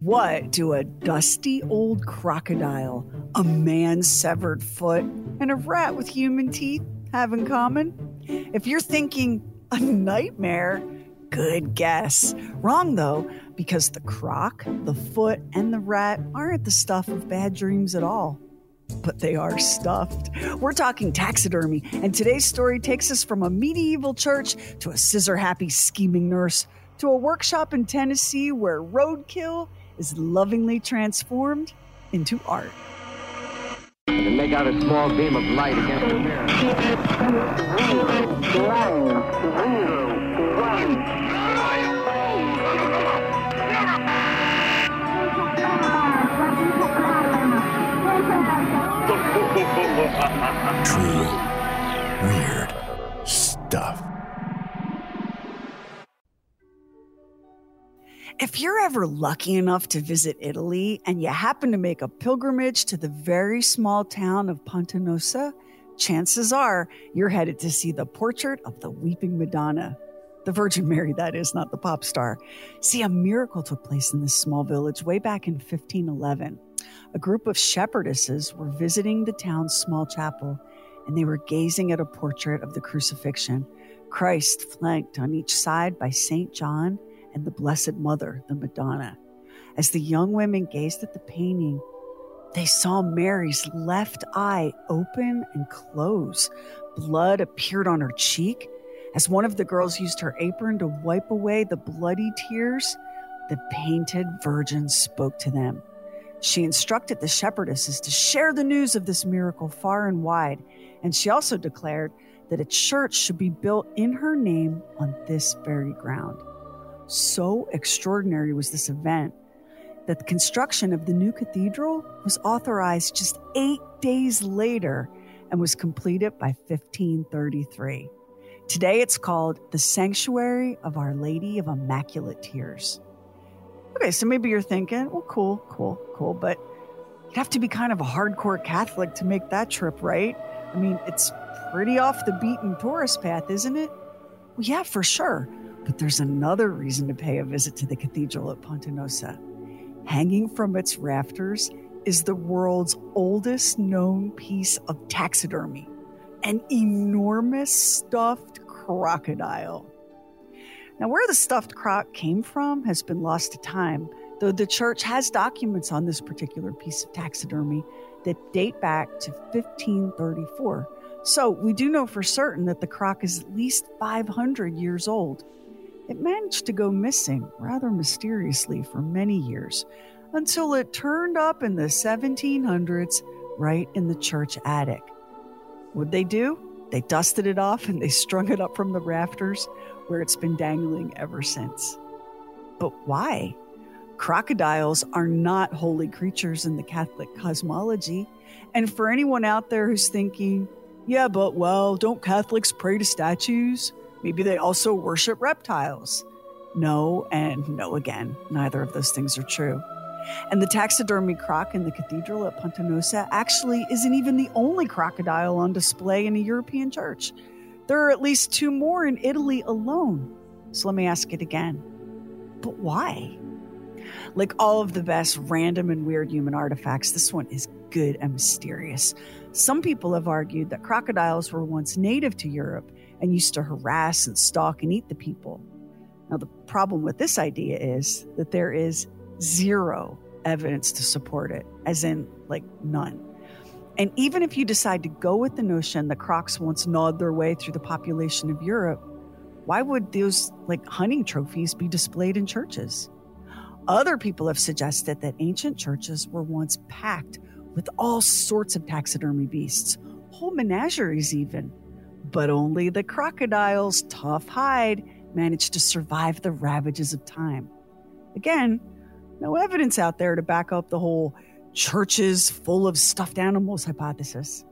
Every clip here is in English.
What do a dusty old crocodile, a man's severed foot, and a rat with human teeth have in common? If you're thinking a nightmare, good guess. Wrong though, because the croc, the foot, and the rat aren't the stuff of bad dreams at all. But they are stuffed. We're talking taxidermy, and today's story takes us from a medieval church to a scissor happy scheming nurse to a workshop in Tennessee where roadkill is lovingly transformed into art. And make out a small beam of light against the mirror. True weird stuff. If you're ever lucky enough to visit Italy and you happen to make a pilgrimage to the very small town of Ponte Nossa, chances are you're headed to see the portrait of the Weeping Madonna. The Virgin Mary, that is, not the pop star. See, a miracle took place in this small village way back in 1511. A group of shepherdesses were visiting the town's small chapel and they were gazing at a portrait of the crucifixion, Christ flanked on each side by St. John and the Blessed Mother, the Madonna. As the young women gazed at the painting, they saw Mary's left eye open and close. Blood appeared on her cheek. As one of the girls used her apron to wipe away the bloody tears, the painted virgin spoke to them. She instructed the shepherdesses to share the news of this miracle far and wide, and she also declared that a church should be built in her name on this very ground. So extraordinary was this event that the construction of the new cathedral was authorized just eight days later and was completed by 1533. Today it's called the Sanctuary of Our Lady of Immaculate Tears. Okay, so maybe you're thinking, well, cool, cool, cool, but you'd have to be kind of a hardcore Catholic to make that trip, right? I mean, it's pretty off the beaten tourist path, isn't it? Well, yeah, for sure. But there's another reason to pay a visit to the cathedral at Ponte Nossa. Hanging from its rafters is the world's oldest known piece of taxidermy an enormous stuffed crocodile. Now, where the stuffed croc came from has been lost to time, though the church has documents on this particular piece of taxidermy that date back to 1534. So we do know for certain that the croc is at least 500 years old. It managed to go missing rather mysteriously for many years until it turned up in the 1700s right in the church attic. What'd they do? They dusted it off and they strung it up from the rafters where it's been dangling ever since. But why? Crocodiles are not holy creatures in the Catholic cosmology. And for anyone out there who's thinking, yeah, but well, don't Catholics pray to statues? Maybe they also worship reptiles. No, and no again. Neither of those things are true. And the taxidermy croc in the cathedral at Ponte Nossa actually isn't even the only crocodile on display in a European church. There are at least two more in Italy alone. So let me ask it again. But why? Like all of the best random and weird human artifacts, this one is good and mysterious. Some people have argued that crocodiles were once native to Europe and used to harass and stalk and eat the people. Now, the problem with this idea is that there is zero evidence to support it, as in, like, none. And even if you decide to go with the notion that crocs once gnawed their way through the population of Europe, why would those like hunting trophies be displayed in churches? Other people have suggested that ancient churches were once packed with all sorts of taxidermy beasts, whole menageries even. But only the crocodile's tough hide managed to survive the ravages of time. Again, no evidence out there to back up the whole churches full of stuffed animals hypothesis.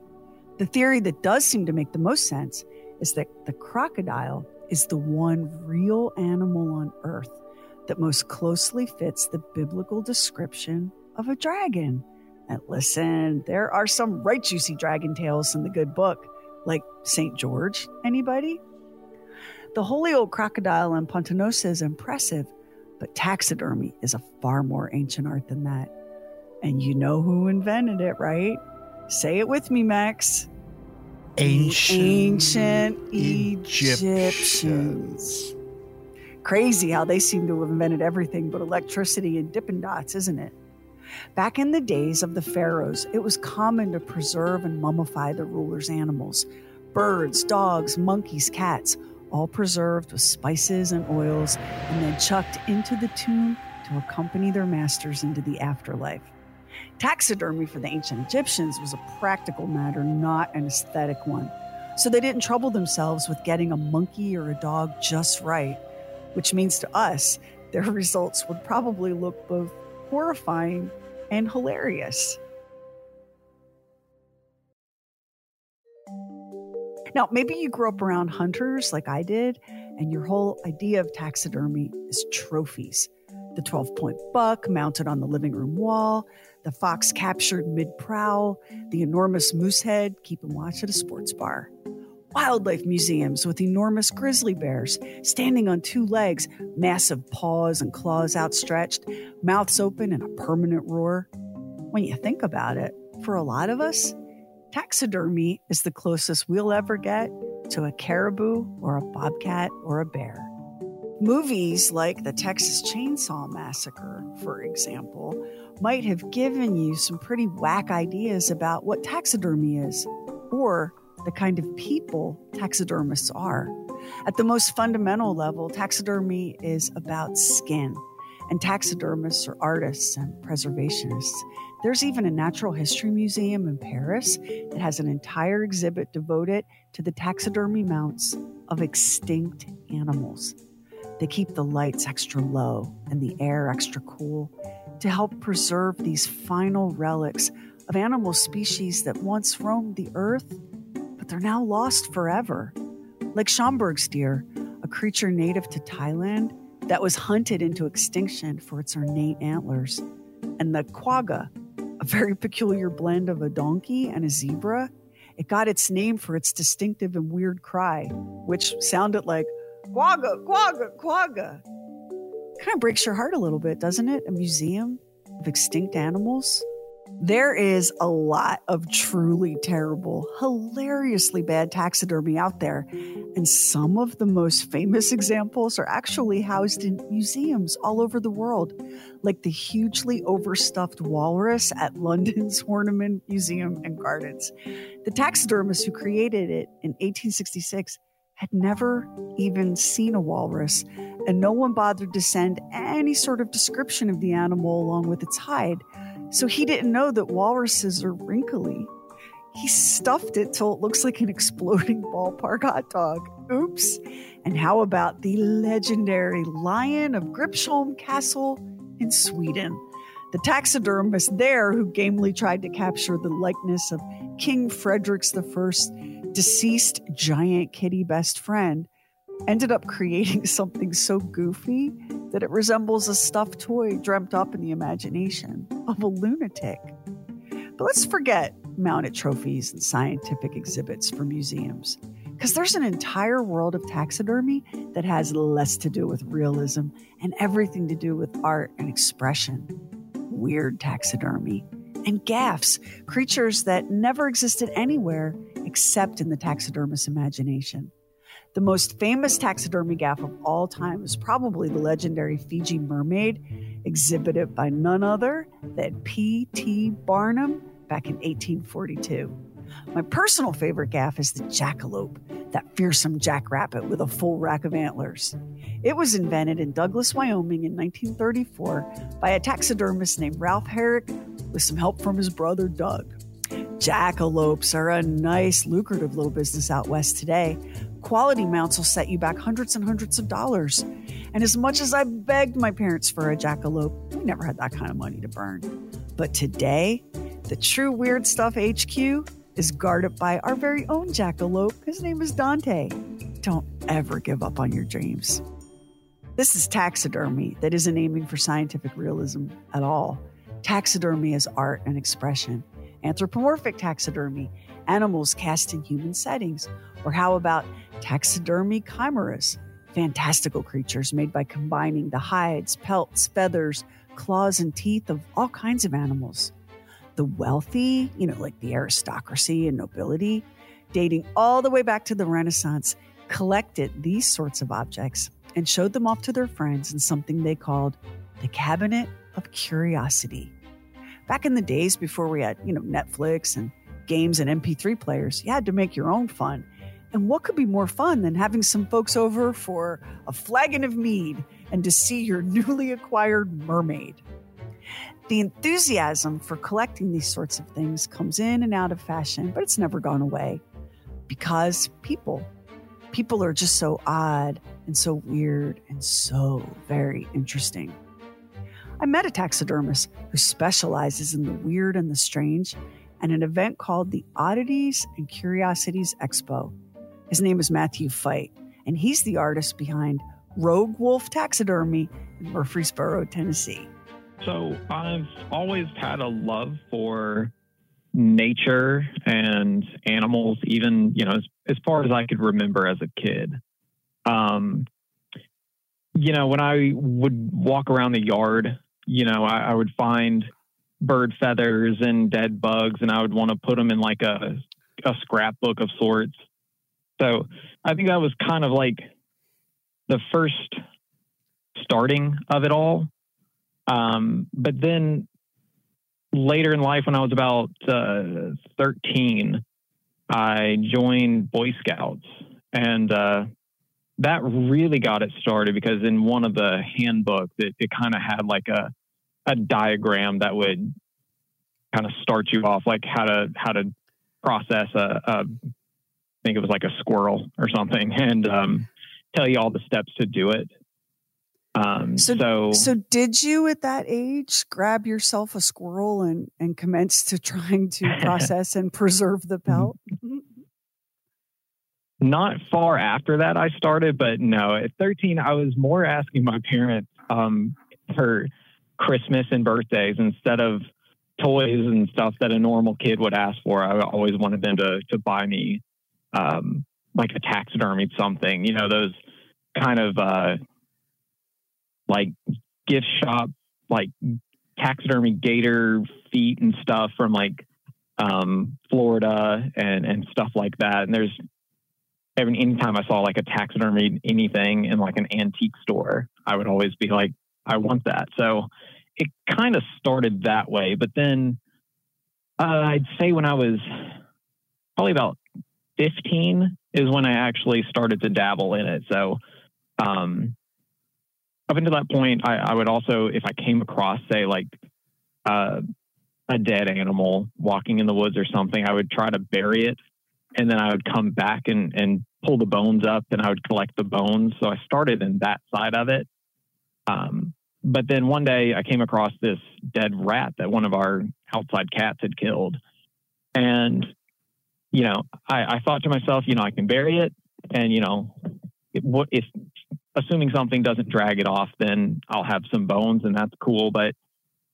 The theory that does seem to make the most sense is that the crocodile is the one real animal on earth that most closely fits the biblical description of a dragon. And listen, there are some right juicy dragon tales in the good book, like St. George. Anybody? The holy old crocodile in Ponte Nossa is impressive, But taxidermy is a far more ancient art than that. And you know who invented it, right? Say it with me, Max. Ancient, ancient Egyptians. Crazy how they seem to have invented everything but electricity and Dippin' Dots, isn't it? Back in the days of the pharaohs, it was common to preserve and mummify the rulers' animals birds, dogs, monkeys, cats, all preserved with spices and oils, and then chucked into the tomb to accompany their masters into the afterlife. Taxidermy for the ancient Egyptians was a practical matter, not an aesthetic one. So they didn't trouble themselves with getting a monkey or a dog just right, which means to us, their results would probably look both horrifying and hilarious. Now, maybe you grew up around hunters like I did, and your whole idea of taxidermy is trophies. The 12 point buck mounted on the living room wall, the fox captured mid prowl, the enormous moose head keeping watch at a sports bar. Wildlife museums with enormous grizzly bears standing on two legs, massive paws and claws outstretched, mouths open in a permanent roar. When you think about it, for a lot of us, Taxidermy is the closest we'll ever get to a caribou or a bobcat or a bear. Movies like the Texas Chainsaw Massacre, for example, might have given you some pretty whack ideas about what taxidermy is or the kind of people taxidermists are. At the most fundamental level, taxidermy is about skin, and taxidermists are artists and preservationists. There's even a natural history museum in Paris that has an entire exhibit devoted to the taxidermy mounts of extinct animals. They keep the lights extra low and the air extra cool to help preserve these final relics of animal species that once roamed the earth, but they're now lost forever. Like Schomburgk's deer, a creature native to Thailand that was hunted into extinction for its ornate antlers, and the quagga, a very peculiar blend of a donkey and a zebra. It got its name for its distinctive and weird cry, which sounded like quagga, quagga, quagga. Kind of breaks your heart a little bit, doesn't it? A museum of extinct animals. There is a lot of truly terrible, hilariously bad taxidermy out there, and some of the most famous examples are actually housed in museums all over the world, like the hugely overstuffed walrus at London's Horniman Museum and Gardens. The taxidermist who created it in 1866 had never even seen a walrus, and no one bothered to send any sort of description of the animal along with its hide. So he didn't know that walruses are wrinkly. He stuffed it till it looks like an exploding ballpark hot dog. Oops. And how about the legendary lion of Gripsholm Castle in Sweden? The taxidermist there, who gamely tried to capture the likeness of King Fredericks I's deceased giant kitty best friend, ended up creating something so goofy that it resembles a stuffed toy dreamt up in the imagination of a lunatic. But let's forget mounted trophies and scientific exhibits for museums, because there's an entire world of taxidermy that has less to do with realism and everything to do with art and expression. Weird taxidermy and gaffs, creatures that never existed anywhere except in the taxidermist's imagination. The most famous taxidermy gaff of all time is probably the legendary Fiji mermaid, exhibited by none other than P.T. Barnum back in 1842. My personal favorite gaff is the jackalope, that fearsome jackrabbit with a full rack of antlers. It was invented in Douglas, Wyoming in 1934 by a taxidermist named Ralph Herrick with some help from his brother Doug. Jackalopes are a nice, lucrative little business out west today, quality mounts will set you back hundreds and hundreds of dollars. And as much as I begged my parents for a jackalope, we never had that kind of money to burn. But today, the true weird stuff HQ is guarded by our very own jackalope. His name is Dante. Don't ever give up on your dreams. This is taxidermy that isn't aiming for scientific realism at all. Taxidermy is art and expression. Anthropomorphic taxidermy, animals cast in human settings. Or how about taxidermy chimeras, fantastical creatures made by combining the hides, pelts, feathers, claws, and teeth of all kinds of animals. The wealthy, you know, like the aristocracy and nobility, dating all the way back to the Renaissance, collected these sorts of objects and showed them off to their friends in something they called the Cabinet of Curiosity. Back in the days before we had, you know, Netflix and games and MP3 players, you had to make your own fun. And what could be more fun than having some folks over for a flagon of mead and to see your newly acquired mermaid? The enthusiasm for collecting these sorts of things comes in and out of fashion, but it's never gone away because people, people are just so odd and so weird and so very interesting. I met a taxidermist who specializes in the weird and the strange at an event called the Oddities and Curiosities Expo. His name is Matthew Fite, and he's the artist behind Roguewolf Taxidermy in Murfreesboro, Tennessee. So I've always had a love for nature and animals, even, you know, as, as far as I could remember as a kid. Um, you know, when I would walk around the yard, you know, I, I would find bird feathers and dead bugs, and I would want to put them in like a, a scrapbook of sorts. So I think that was kind of like the first starting of it all. Um, but then later in life, when I was about uh, 13, I joined Boy Scouts. And uh, that really got it started because in one of the handbooks, it, it kind of had like a, a diagram that would kind of start you off, like how to how to process a, a I think it was like a squirrel or something, and um, tell you all the steps to do it. Um, so, so, so did you at that age grab yourself a squirrel and and commence to trying to process and preserve the pelt? Not far after that, I started, but no, at 13, I was more asking my parents um, for Christmas and birthdays instead of toys and stuff that a normal kid would ask for. I always wanted them to to buy me um, like a taxidermy something, you know, those kind of uh, like gift shop like taxidermy gator feet and stuff from like um, Florida and and stuff like that. And there's every anytime I saw like a taxidermy anything in like an antique store, I would always be like, I want that. So it kind of started that way. But then uh, I'd say when I was probably about 15 is when I actually started to dabble in it. So um, up until that point, I, I, would also, if I came across, say, like uh, a dead animal walking in the woods or something, I would try to bury it. And then I would come back and, and pull the bones up and I would collect the bones. So I started in that side of it. Um, but then one day I came across this dead rat that one of our outside cats had killed. And, you know, I, I thought to myself, you know, I can bury it and, you know, it, what if assuming something doesn't drag it off, then I'll have some bones and that's cool. But,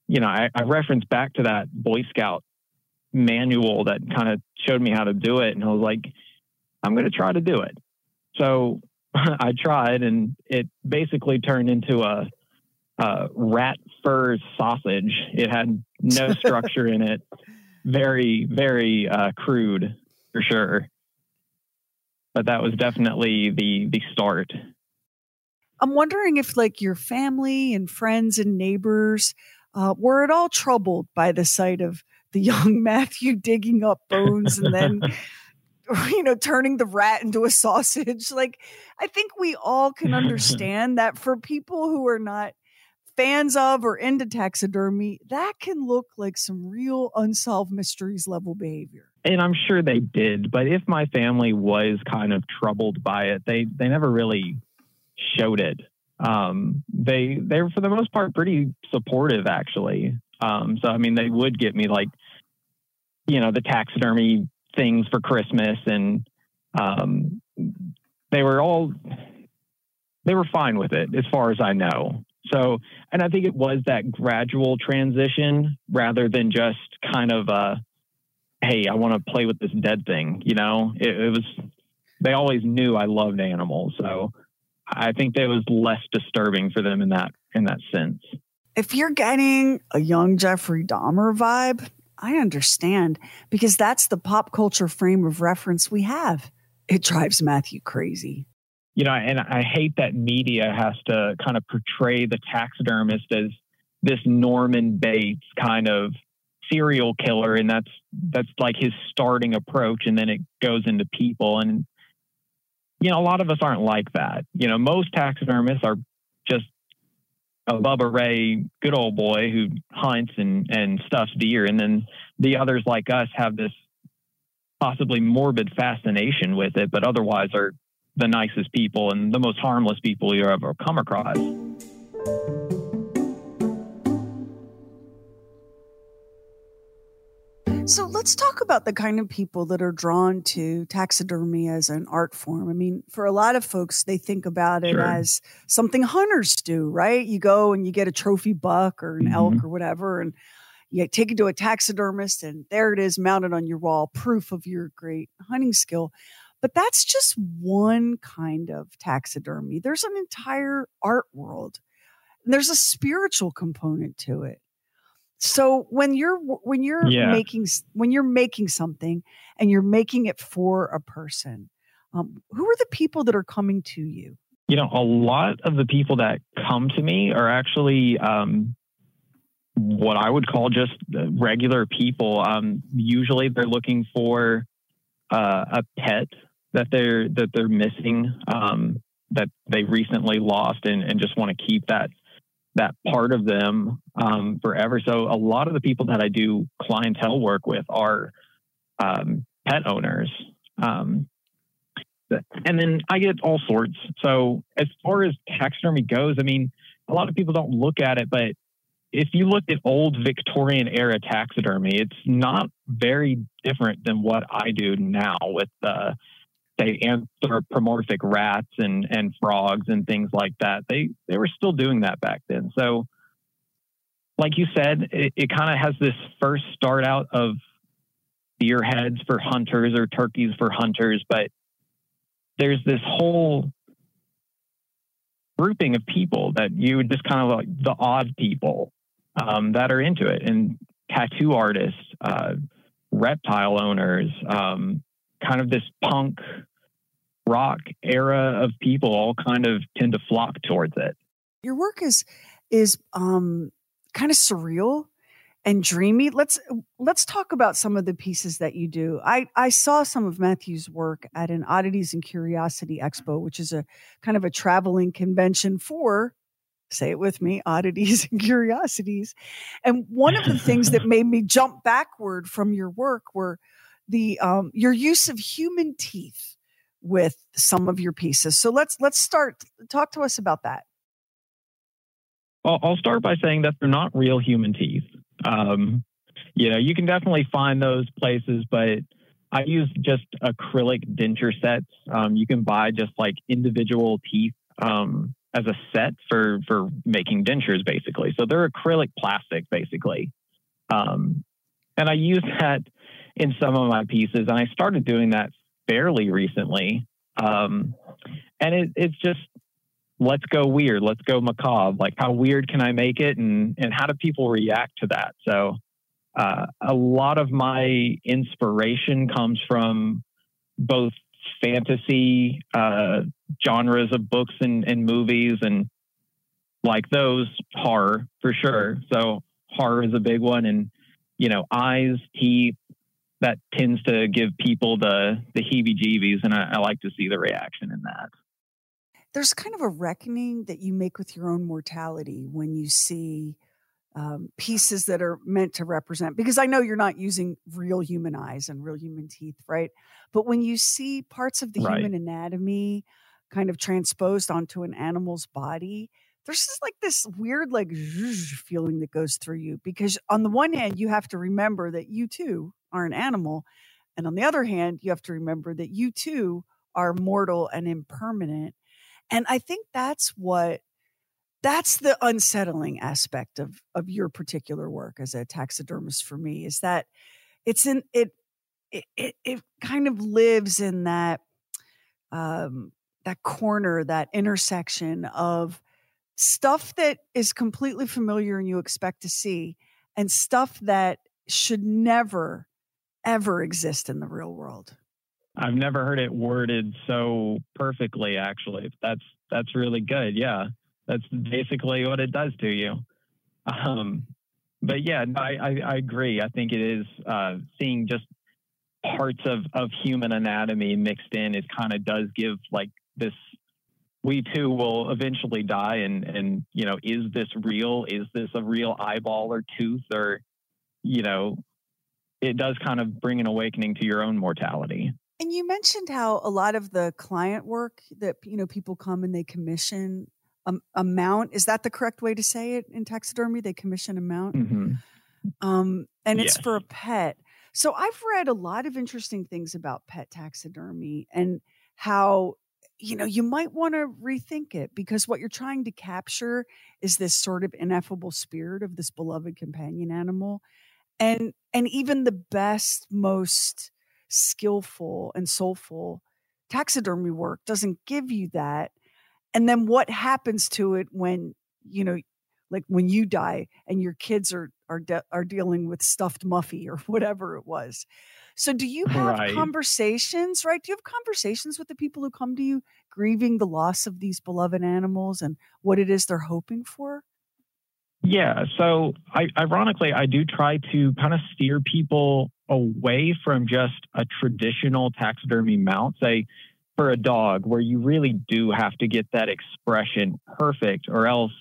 you know, I, I referenced back to that Boy Scout manual that kind of showed me how to do it. And I was like, I'm going to try to do it. So I tried and it basically turned into a, a rat fur sausage. It had no structure in it. Very, very uh, crude for sure. But that was definitely the the start. I'm wondering if like your family and friends and neighbors uh, were at all troubled by the sight of the young Matthew digging up bones and then you know, turning the rat into a sausage. Like, I think we all can understand that for people who are not fans of or into taxidermy, that can look like some real unsolved mysteries level behavior. And I'm sure they did, but if my family was kind of troubled by it, they they never really showed it. Um, they they were for the most part pretty supportive actually. Um, so I mean, they would get me like, you know, the taxidermy things for Christmas, and um, they were all they were fine with it as far as I know. So, and I think it was that gradual transition rather than just kind of a, hey, I want to play with this dead thing. You know, it, it was. They always knew I loved animals, so I think that was less disturbing for them in that in that sense. If you're getting a young Jeffrey Dahmer vibe, I understand because that's the pop culture frame of reference we have. It drives Matthew crazy. You know, and I hate that media has to kind of portray the taxidermist as this Norman Bates kind of serial killer and that's that's like his starting approach and then it goes into people and you know a lot of us aren't like that. You know most taxidermists are just a Bubba Ray good old boy who hunts and and stuffs deer and then the others like us have this possibly morbid fascination with it but otherwise are the nicest people and the most harmless people you ever come across So let's talk about the kind of people that are drawn to taxidermy as an art form. I mean, for a lot of folks, they think about it Sure. as something hunters do, right? You go and you get a trophy buck or an elk Mhm. or whatever, and you take it to a taxidermist, and there it is mounted on your wall, proof of your great hunting skill. But that's just one kind of taxidermy. There's an entire art world. And there's a spiritual component to it. So when you're when you're Yeah. making when you're making something and you're making it for a person, um, who are the people that are coming to you? you know, a lot of the people that come to me are actually um, what I would call just regular people. Um, usually, they're looking for uh, a pet that they're that they're missing um, that they recently lost, and, and just want to keep that that part of them um, forever. So, a lot of the people that I do clientele work with are um, pet owners. Um, and then I get all sorts. So as far as taxidermy goes, I mean, a lot of people don't look at it, but if you look at old Victorian era taxidermy, it's not very different than what I do now with uh, say anthropomorphic rats and and frogs and things like that. They they were still doing that back then. So, like you said, it, it kind of has this first start out of deer heads for hunters or turkeys for hunters, but there's this whole grouping of people that you would just kind of like the odd people um, that are into it and tattoo artists uh, reptile owners um, kind of this punk rock era of people all kind of tend to flock towards it Your work is is um, kind of surreal and dreamy. Let's let's talk about some of the pieces that you do. I I saw some of Matthew's work at an Oddities and Curiosity Expo, which is a kind of a traveling convention for say it with me oddities and curiosities and one of the things that made me jump backward from your work were the um, your use of human teeth with some of your pieces so let's let's start talk to us about that I'll, I'll start by saying that they're not real human teeth. Um, you know, you can definitely find those places, but I use just acrylic denture sets. Um, you can buy just like individual teeth um, as a set for for making dentures, basically. So they're acrylic plastic, basically. Um, and I use that in some of my pieces, and I started doing that fairly recently. Um, and it, it's just let's go weird, let's go macabre. Like, how weird can I make it, and and how do people react to that? So, uh, a lot of my inspiration comes from both fantasy uh, genres of books and, and movies, and like those horror for sure. So horror is a big one, and you know, eyes, teeth. That tends to give people the the heebie-jeebies, and I, I like to see the reaction in that. there's kind of a reckoning that you make with your own mortality when you see um, pieces that are meant to represent because i know you're not using real human eyes and real human teeth right but when you see parts of the Right. human anatomy kind of transposed onto an animal's body there's just like this weird like feeling that goes through you because on the one hand you have to remember that you too are an animal and on the other hand you have to remember that you too are mortal and impermanent and i think that's what that's the unsettling aspect of of your particular work as a taxidermist for me is that it's in it it it, it kind of lives in that um that corner, that intersection of stuff that is completely familiar and you expect to see, and stuff that should never, ever exist in the real world. I've never heard it worded so perfectly. Actually, that's that's really good. Yeah, that's basically what it does to you. Um, but yeah, I, I, I, agree. I think it is uh, seeing just parts of, of human anatomy mixed in. It kind of does give like this. We too will eventually die, and and you know, is this real? Is this a real eyeball or tooth, or you know, it does kind of bring an awakening to your own mortality. And you mentioned how a lot of the client work that you know people come and they commission a, a mount. Is that the correct way to say it in taxidermy? They commission a mount, mm-hmm. um, and yes. it's for a pet. So I've read a lot of interesting things about pet taxidermy and how you know you might want to rethink it because what you're trying to capture is this sort of ineffable spirit of this beloved companion animal and and even the best most skillful and soulful taxidermy work doesn't give you that. And then what happens to it when you know like when you die and your kids are are de- are dealing with stuffed muffy or whatever it was? So do you have right. conversations right? Do you have conversations with the people who come to you grieving the loss of these beloved animals and what it is they're hoping for yeah so I, ironically i do try to kind of steer people away from just a traditional taxidermy mount say for a dog where you really do have to get that expression perfect or else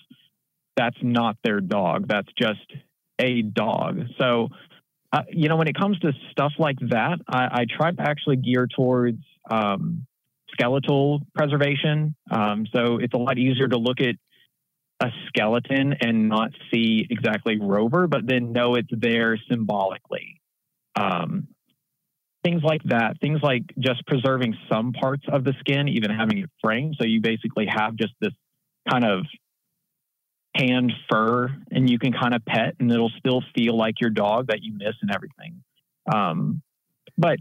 that's not their dog. That's just a dog. So, uh, you know, when it comes to stuff like that, I, I try to actually gear towards um, skeletal preservation. Um, so it's a lot easier to look at a skeleton and not see exactly Rover, but then know it's there symbolically. Um, things like that, things like just preserving some parts of the skin, even having it framed. So you basically have just this kind of hand fur and you can kind of pet and it'll still feel like your dog that you miss and everything. Um, but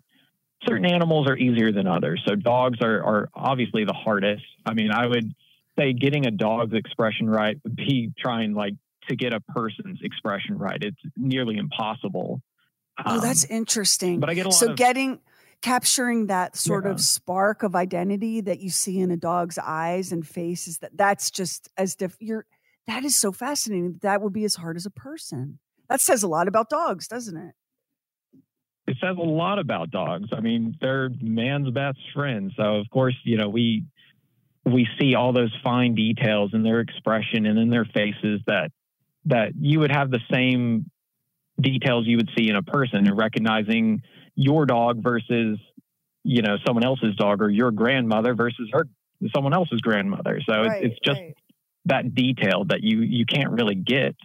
certain animals are easier than others. So dogs are, are obviously the hardest. I mean, I would say getting a dog's expression right would be trying like to get a person's expression right. It's nearly impossible. Oh, that's um, interesting. But I get a lot so of, getting capturing that sort yeah. of spark of identity that you see in a dog's eyes and face is that that's just as diff you're that is so fascinating. That would be as hard as a person. That says a lot about dogs, doesn't it? It says a lot about dogs. I mean, they're man's best friend. So of course, you know, we we see all those fine details in their expression and in their faces that that you would have the same details you would see in a person and recognizing your dog versus you know someone else's dog or your grandmother versus her someone else's grandmother. So right, it's, it's, just right. that detail that you you can't really get.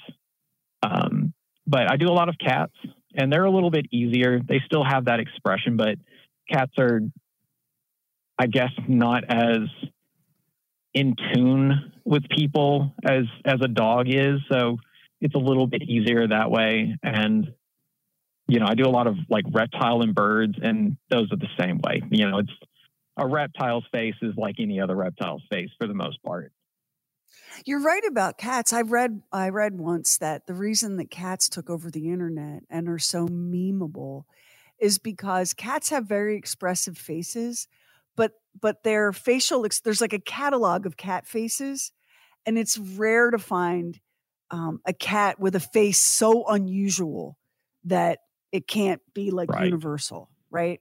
Um, but i do a lot of cats and they're a little bit easier. They still have that expression but cats are i guess not as in tune with people as as a dog is so it's a little bit easier that way. And, you know, I do a lot of like reptile and birds, and those are the same way. You know, it's a reptile's face is like any other reptile's face for the most part. You're right about cats. I read I read once that the reason that cats took over the internet and are so memeable is because cats have very expressive faces, but their facial looks there's like a catalog of cat faces, and it's rare to find um, a cat with a face so unusual that it can't be like right. universal, right?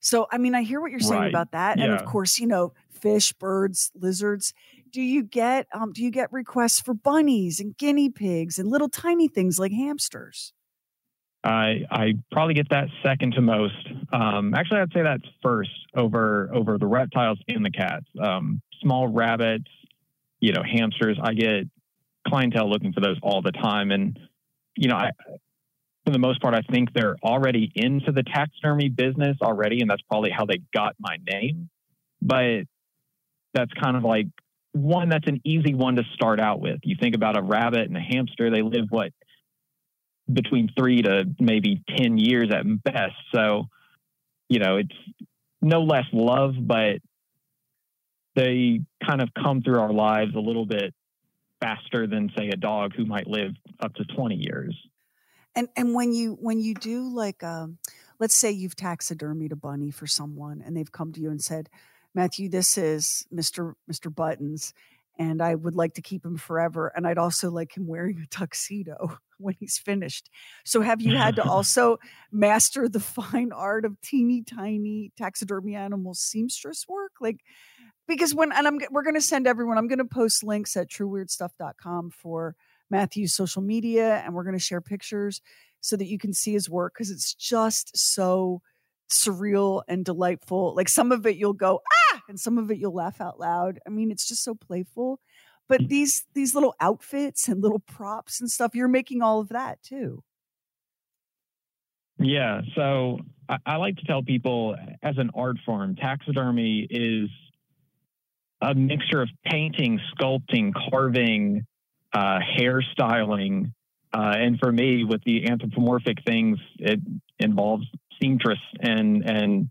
So, I mean, I hear what you're saying right. about that, yeah. and of course, you know, fish, birds, lizards. Do you get um, do you get requests for bunnies and guinea pigs and little tiny things like hamsters? I I probably get that second to most. Um, actually, I'd say that's first over over the reptiles and the cats. Um, small rabbits, you know, hamsters. I get clientele looking for those all the time. And, you know, I, for the most part, I think they're already into the taxidermy business already, and that's probably how they got my name. But that's kind of like one that's an easy one to start out with. You think about a rabbit and a hamster, they live what between three to maybe 10 years at best. So, you know, it's no less love, but they kind of come through our lives a little bit faster than say a dog who might live up to 20 years. And and when you when you do like um let's say you've taxidermied a bunny for someone and they've come to you and said, Matthew, this is Mr. Mr. Buttons, and I would like to keep him forever. And I'd also like him wearing a tuxedo when he's finished. So have you had to also master the fine art of teeny tiny taxidermy animal seamstress work? Like because when and I'm we're going to send everyone. I'm going to post links at trueweirdstuff.com for Matthew's social media, and we're going to share pictures so that you can see his work because it's just so surreal and delightful. Like some of it you'll go ah, and some of it you'll laugh out loud. I mean, it's just so playful. But mm. these these little outfits and little props and stuff, you're making all of that too. Yeah. So I, I like to tell people as an art form, taxidermy is a mixture of painting, sculpting, carving, uh, hairstyling. Uh, and for me, with the anthropomorphic things, it involves seamstress and and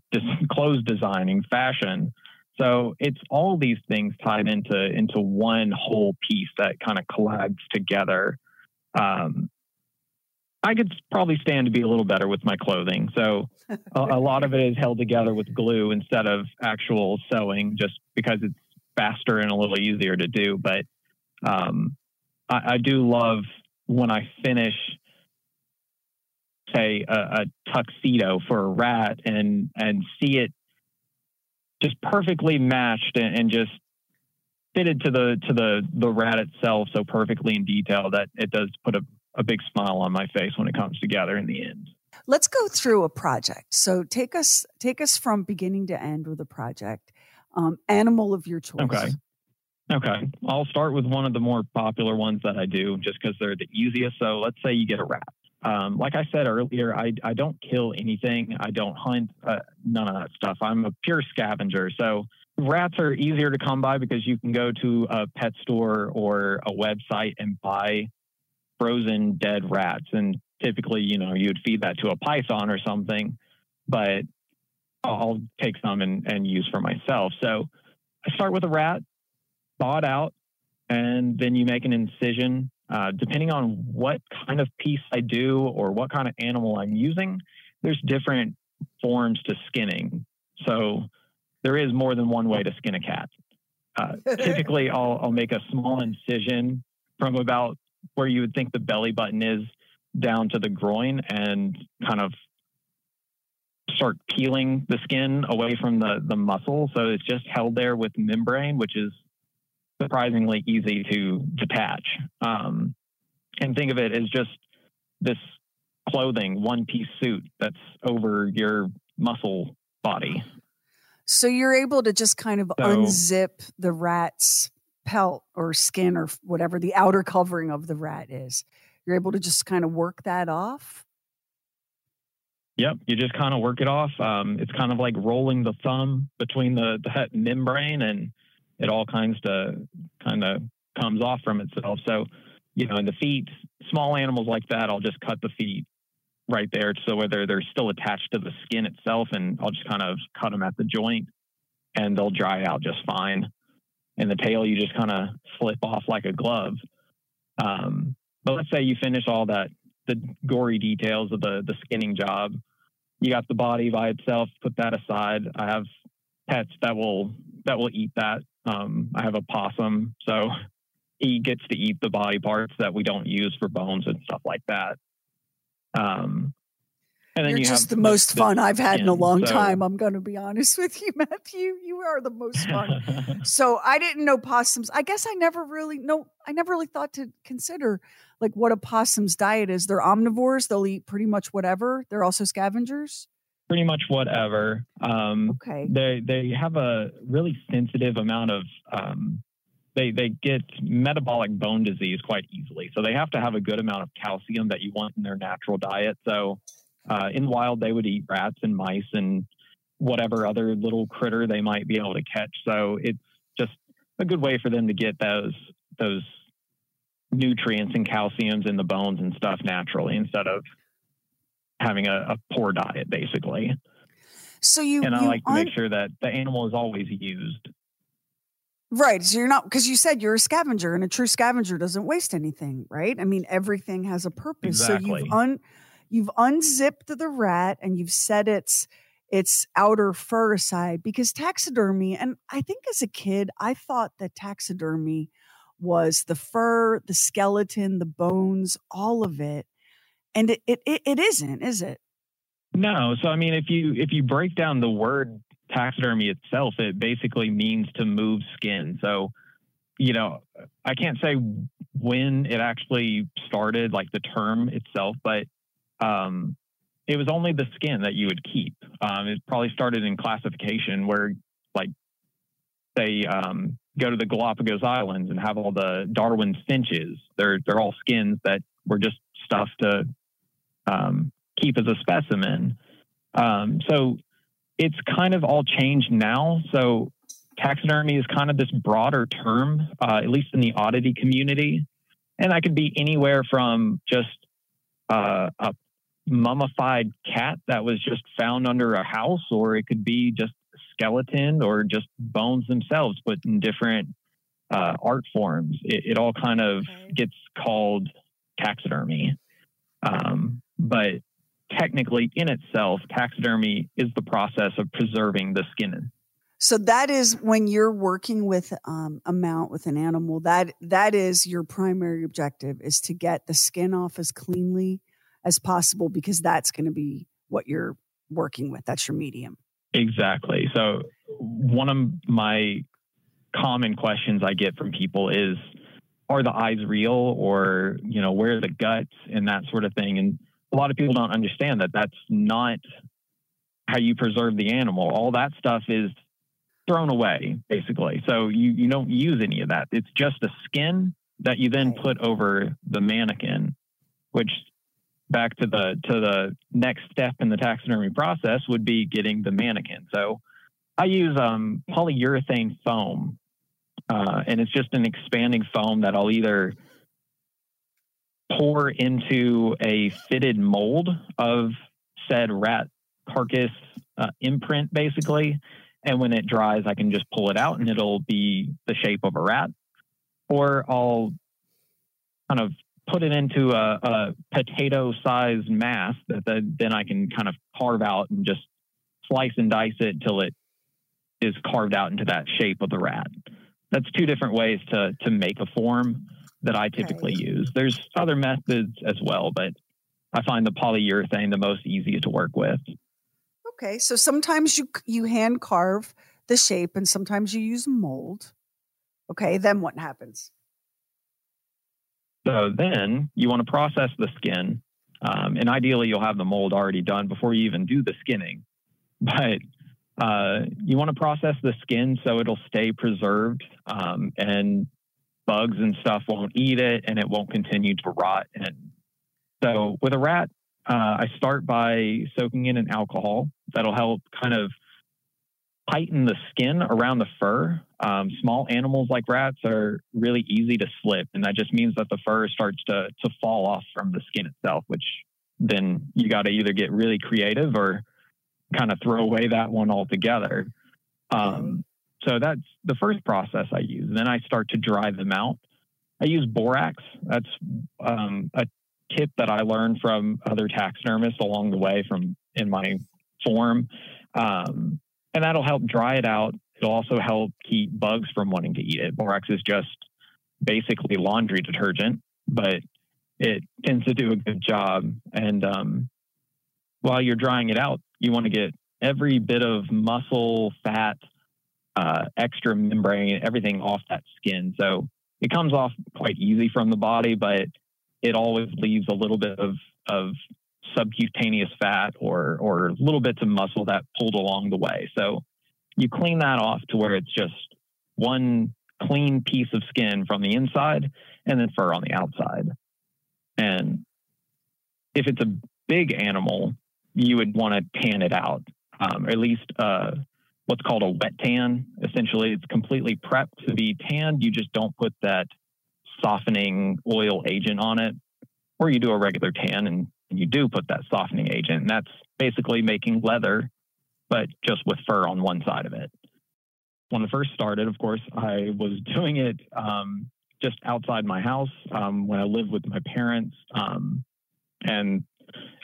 clothes designing, fashion. So it's all these things tied into into one whole piece that kind of collides together. Um, I could probably stand to be a little better with my clothing. So a, a, lot of it is held together with glue instead of actual sewing, just because it's faster and a little easier to do. But um, I, I, do love when I finish, say, a, a, tuxedo for a rat and and see it just perfectly matched and, and just fitted to the to the the rat itself so perfectly in detail that it does put a, a big smile on my face when it comes together in the end. Let's go through a project. So take us take us from beginning to end with a project um, animal of your choice. Okay. Okay. I'll start with one of the more popular ones that I do just because they're the easiest. So let's say you get a rat. Um, like I said earlier, I, I don't kill anything. I don't hunt, uh, none of that stuff. I'm a pure scavenger. So rats are easier to come by because you can go to a pet store or a website and buy frozen dead rats. And typically, you know, you'd feed that to a python or something. But I'll take some and, and use for myself. So I start with a rat, thaw it out, and then you make an incision. Uh, depending on what kind of piece I do or what kind of animal I'm using, there's different forms to skinning. So there is more than one way to skin a cat. Uh, typically, I'll, I'll make a small incision from about where you would think the belly button is down to the groin and kind of start peeling the skin away from the, the muscle. So it's just held there with membrane, which is surprisingly easy to detach. Um, and think of it as just this clothing, one piece suit that's over your muscle body. So you're able to just kind of so, unzip the rat's pelt or skin or whatever the outer covering of the rat is. You're able to just kind of work that off. Yep, you just kind of work it off. Um, it's kind of like rolling the thumb between the, the membrane, and it all kinds to kind of comes off from itself. So, you know, in the feet, small animals like that, I'll just cut the feet right there, so whether they're still attached to the skin itself, and I'll just kind of cut them at the joint, and they'll dry out just fine. And the tail, you just kind of slip off like a glove. Um, but let's say you finish all that the gory details of the the skinning job. You got the body by itself. Put that aside. I have pets that will that will eat that. Um, I have a possum, so he gets to eat the body parts that we don't use for bones and stuff like that. Um, and then You're you just the, most the, fun I've had in a long so. time. I'm going to be honest with you, Matthew. You are the most fun. so I didn't know possums. I guess I never really no. I never really thought to consider like what a possum's diet is. They're omnivores. They'll eat pretty much whatever. They're also scavengers. Pretty much whatever. Um, okay. They they have a really sensitive amount of. Um, they they get metabolic bone disease quite easily, so they have to have a good amount of calcium that you want in their natural diet. So uh, in the wild, they would eat rats and mice and whatever other little critter they might be able to catch. So it's just a good way for them to get those those nutrients and calciums in the bones and stuff naturally instead of having a, a poor diet, basically. So you and I you like to make sure that the animal is always used. Right. So you're not because you said you're a scavenger and a true scavenger doesn't waste anything, right? I mean, everything has a purpose. Exactly. So you've un you've unzipped the rat and you've set its its outer fur aside because taxidermy, and I think as a kid, I thought that taxidermy was the fur, the skeleton, the bones, all of it. And it it, it isn't, is it? No. So I mean if you if you break down the word taxidermy itself, it basically means to move skin. So, you know, I can't say when it actually started, like the term itself, but um, it was only the skin that you would keep. Um, it probably started in classification where, like, they um, go to the Galapagos Islands and have all the Darwin finches. They're they're all skins that were just stuff to um, keep as a specimen. Um, so it's kind of all changed now. So taxidermy is kind of this broader term, uh, at least in the oddity community. And that could be anywhere from just uh, a mummified cat that was just found under a house, or it could be just a skeleton or just bones themselves, but in different uh, art forms. It, it, all kind of okay. gets called taxidermy. Um, but technically in itself, taxidermy is the process of preserving the skin. So that is when you're working with um, a mount with an animal. That that is your primary objective is to get the skin off as cleanly as possible because that's going to be what you're working with. That's your medium. Exactly. So one of my common questions I get from people is, are the eyes real, or you know, where are the guts and that sort of thing, and a lot of people don't understand that that's not how you preserve the animal. All that stuff is thrown away, basically. So you, you don't use any of that. It's just a skin that you then put over the mannequin, which back to the to the next step in the taxidermy process would be getting the mannequin. So I use um, polyurethane foam, uh, and it's just an expanding foam that I'll either pour into a fitted mold of said rat carcass uh, imprint, basically. And when it dries, I can just pull it out and it'll be the shape of a rat. Or I'll kind of put it into a, a potato sized mass that the, then I can kind of carve out and just slice and dice it till it is carved out into that shape of the rat. That's two different ways to, to make a form that I typically right. use. There's other methods as well, but I find the polyurethane the most easy to work with. Okay, so sometimes you you hand carve the shape, and sometimes you use mold. Okay, then what happens? So then you want to process the skin, um, and ideally you'll have the mold already done before you even do the skinning. But uh, you want to process the skin so it'll stay preserved um, and bugs and stuff won't eat it and it won't continue to rot. And so with a rat, uh, I start by soaking in an alcohol that'll help kind of tighten the skin around the fur. Um, small animals like rats are really easy to slip, and that just means that the fur starts to to fall off from the skin itself, which then you got to either get really creative or kind of throw away that one altogether. Um, so that's the first process I use. Then I start to dry them out. I use borax. That's um, a tip that I learned from other taxidermists along the way from in my form. Um, and that'll help dry it out. It'll also help keep bugs from wanting to eat it. Borax is just basically laundry detergent, but it tends to do a good job. And um, while you're drying it out, you want to get every bit of muscle, fat, uh, extra membrane, everything off that skin. So it comes off quite easy from the body, but it always leaves a little bit of, of subcutaneous fat or, or little bits of muscle that pulled along the way. So you clean that off to where it's just one clean piece of skin from the inside and then fur on the outside. And if it's a big animal, you would want to tan it out, um, or at least uh, what's called a wet tan. Essentially, it's completely prepped to be tanned. You just don't put that softening oil agent on it, or you do a regular tan and you do put that softening agent. And that's basically making leather, but just with fur on one side of it. when I first started, of course, I was doing it um, just outside my house um, when I lived with my parents. Um, and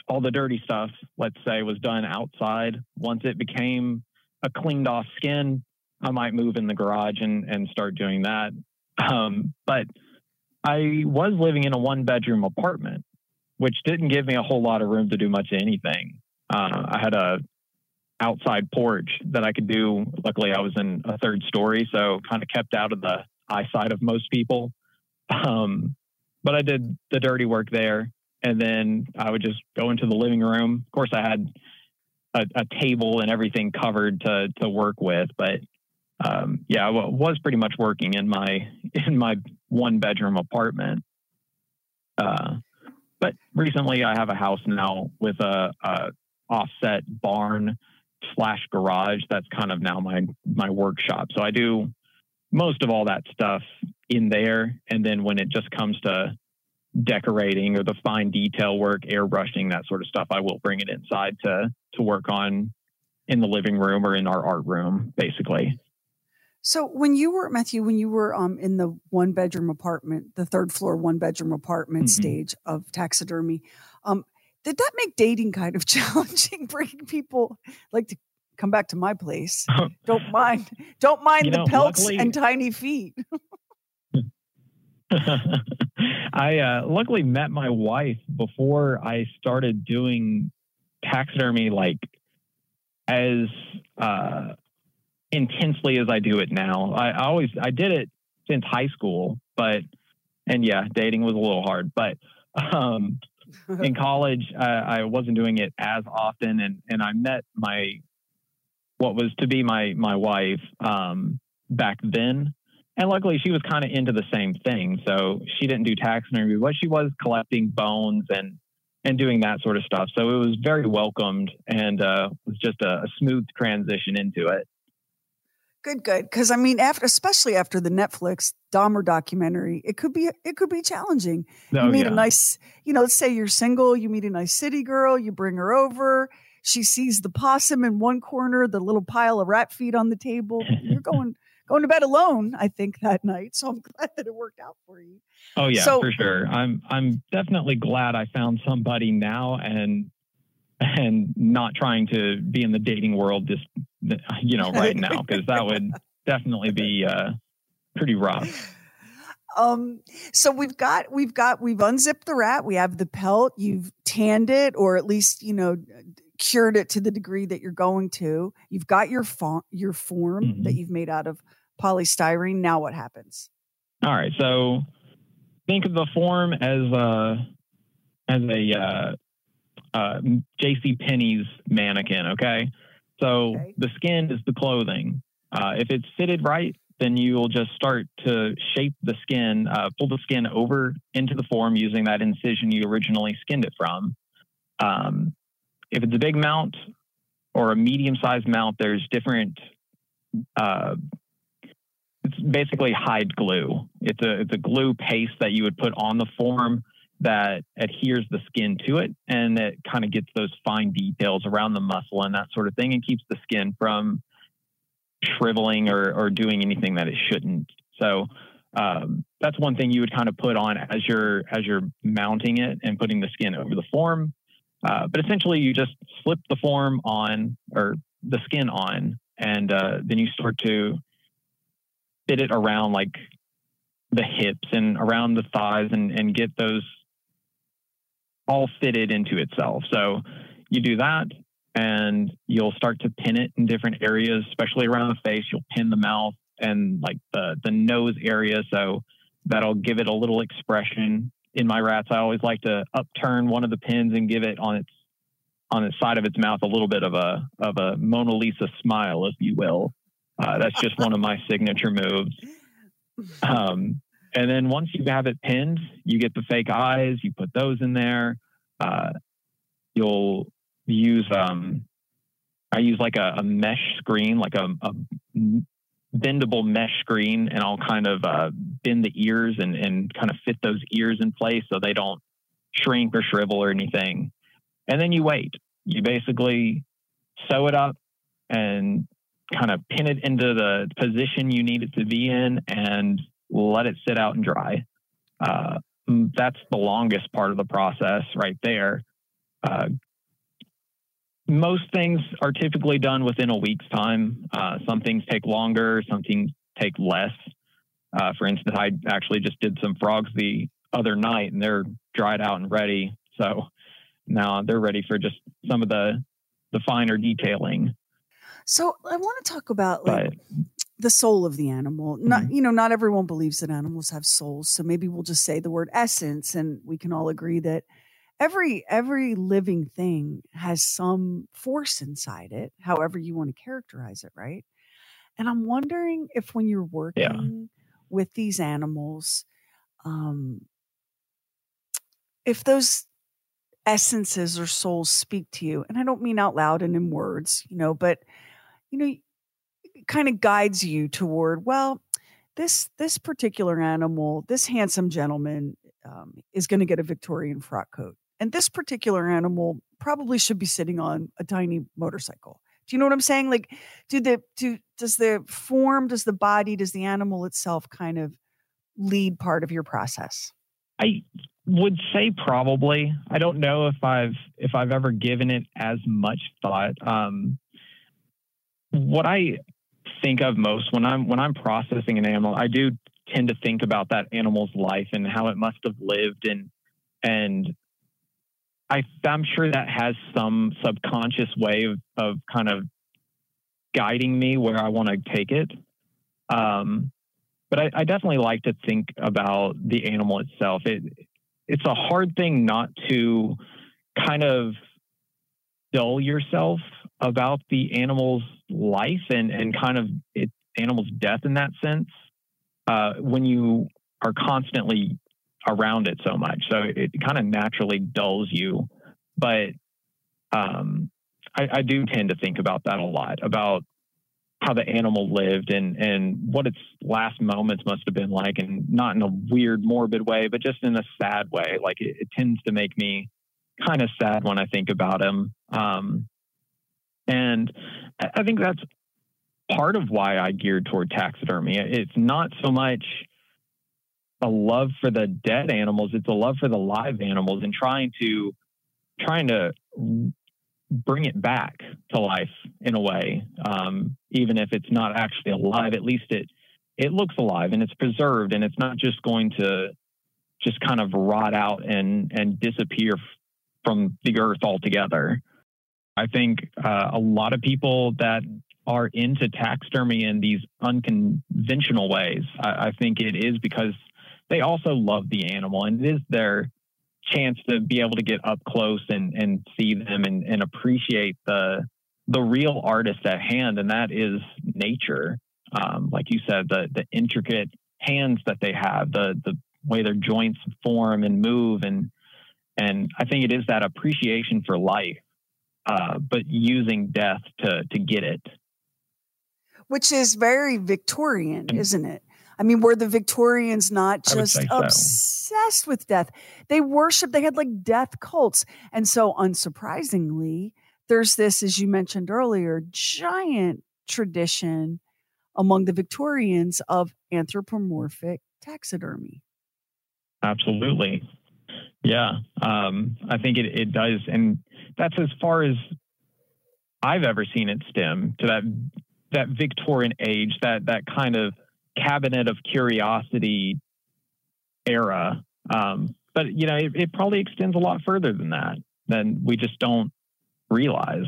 all the dirty stuff, let's say, was done outside. Once it became a cleaned off skin, I might move in the garage and, and start doing that. Um, but I was living in a one bedroom apartment, which didn't give me a whole lot of room to do much anything. Uh, I had a outside porch that I could do. Luckily, I was in a third story, so kind of kept out of the eyesight of most people. Um, but I did the dirty work there, and then I would just go into the living room. Of course, I had a, a table and everything covered to to work with, but um, yeah, I was pretty much working in my in my one bedroom apartment. Uh, but recently, I have a house now with a, a offset barn slash garage. That's kind of now my my workshop. So I do most of all that stuff in there, and then when it just comes to decorating or the fine detail work, airbrushing, that sort of stuff, I will bring it inside to to work on in the living room or in our art room, basically. So when you were Matthew, when you were um, in the one bedroom apartment, the third floor one bedroom apartment mm-hmm. stage of taxidermy, um, did that make dating kind of challenging? Bringing people like to come back to my place. don't mind, don't mind you the know, pelts luckily, and tiny feet. I uh, luckily met my wife before I started doing taxidermy, like as uh, intensely as I do it now. I, I always I did it since high school, but and yeah, dating was a little hard, but um, in college uh, I wasn't doing it as often, and and I met my what was to be my my wife um, back then. And luckily, she was kind of into the same thing. So she didn't do taxidermy, but she was collecting bones and and doing that sort of stuff. So it was very welcomed and uh, was just a, a smooth transition into it. Good, good. Because I mean, after especially after the Netflix Dahmer documentary, it could be it could be challenging. Oh, you meet yeah. a nice, you know, let's say you're single, you meet a nice city girl, you bring her over, she sees the possum in one corner, the little pile of rat feet on the table. You're going going to bed alone, I think, that night. So I'm glad that it worked out for you. Oh yeah, so, for sure. I'm I'm definitely glad I found somebody now and and not trying to be in the dating world just you know right now because that would definitely be uh, pretty rough um so we've got we've got we've unzipped the rat we have the pelt you've tanned it or at least you know cured it to the degree that you're going to you've got your font your form mm-hmm. that you've made out of polystyrene now what happens all right so think of the form as a as a uh, uh, J.C. Penney's mannequin. Okay, so okay. the skin is the clothing. Uh, if it's fitted right, then you will just start to shape the skin, uh, pull the skin over into the form using that incision you originally skinned it from. Um, if it's a big mount or a medium-sized mount, there's different. Uh, it's basically hide glue. It's a it's a glue paste that you would put on the form that adheres the skin to it and it kind of gets those fine details around the muscle and that sort of thing and keeps the skin from shriveling or, or doing anything that it shouldn't. So um, that's one thing you would kind of put on as you're as you're mounting it and putting the skin over the form. Uh, but essentially, you just slip the form on or the skin on, and uh, then you start to fit it around like the hips and around the thighs and, and get those all fitted into itself. So you do that and you'll start to pin it in different areas, especially around the face. You'll pin the mouth and like the, the nose area. So that'll give it a little expression. In my rats, I always like to upturn one of the pins and give it on its on the side of its mouth a little bit of a of a Mona Lisa smile, if you will. Uh, that's just one of my signature moves. Um, and then once you have it pinned, you get the fake eyes, you put those in there. Uh, you'll use, um, I use like a, a mesh screen, like a, a, bendable mesh screen, and I'll kind of uh, bend the ears and, and kind of fit those ears in place so they don't shrink or shrivel or anything. And then you wait. You basically sew it up and kind of pin it into the position you need it to be in and let it sit out and dry. Uh, that's the longest part of the process right there. Uh, most things are typically done within a week's time. Uh, some things take longer, some things take less. Uh, for instance, I actually just did some frogs the other night and they're dried out and ready. So now they're ready for just some of the the finer detailing. So I want to talk about like but, the soul of the animal. Not mm-hmm. you know, not everyone believes that animals have souls. So maybe we'll just say the word essence and we can all agree that every every living thing has some force inside it, however you want to characterize it, right? And I'm wondering if when you're working yeah. with these animals, um, if those essences or souls speak to you, and I don't mean out loud and in words, you know, but you know, kind of guides you toward, well, this this particular animal, this handsome gentleman um, is going to get a Victorian frock coat, and this particular animal probably should be sitting on a tiny motorcycle. Do you know what I'm saying? Like, do the do does the form, does the body, does the animal itself kind of lead part of your process? I would say probably. I don't know if I've if I've ever given it as much thought. Um, what I think of most when I'm when I'm processing an animal, I do tend to think about that animal's life and how it must have lived and and I, I'm sure that has some subconscious way of, of kind of guiding me where I want to take it. Um, but I, I, definitely like to think about the animal itself. It, it's a hard thing not to kind of dull yourself about the animal's life and, and kind of it, animal's death in that sense uh, when you are constantly around it so much. So it, kind of naturally dulls you. But um, I, I do tend to think about that a lot about how the animal lived and and what its last moments must have been like and not in a weird morbid way but just in a sad way like it, it tends to make me kind of sad when i think about him um, and i think that's part of why i geared toward taxidermy it's not so much a love for the dead animals it's a love for the live animals and trying to trying to bring it back to life in a way, um, even if it's not actually alive. At least it it looks alive and it's preserved, and it's not just going to just kind of rot out and and disappear from the earth altogether. I think uh, a lot of people that are into taxidermy in these unconventional ways, I, I think it is because they also love the animal and it is their chance to be able to get up close and, and see them and, and appreciate the the real artist at hand, and that is nature. Um, like you said, the the intricate hands that they have, the the way their joints form and move, and and I think it is that appreciation for life, uh, but using death to to get it, which is very Victorian, isn't it? I mean, were the Victorians not just obsessed so. with death? They worshiped, they had like death cults. And so, unsurprisingly, there's this, as you mentioned earlier, giant tradition among the Victorians of anthropomorphic taxidermy. Absolutely. Yeah. Um, I think it, it does. And that's as far as I've ever seen it stem to that that Victorian age, that that kind of cabinet of curiosity era. Um, but you know, it, it, probably extends a lot further than that. Than we just don't realize.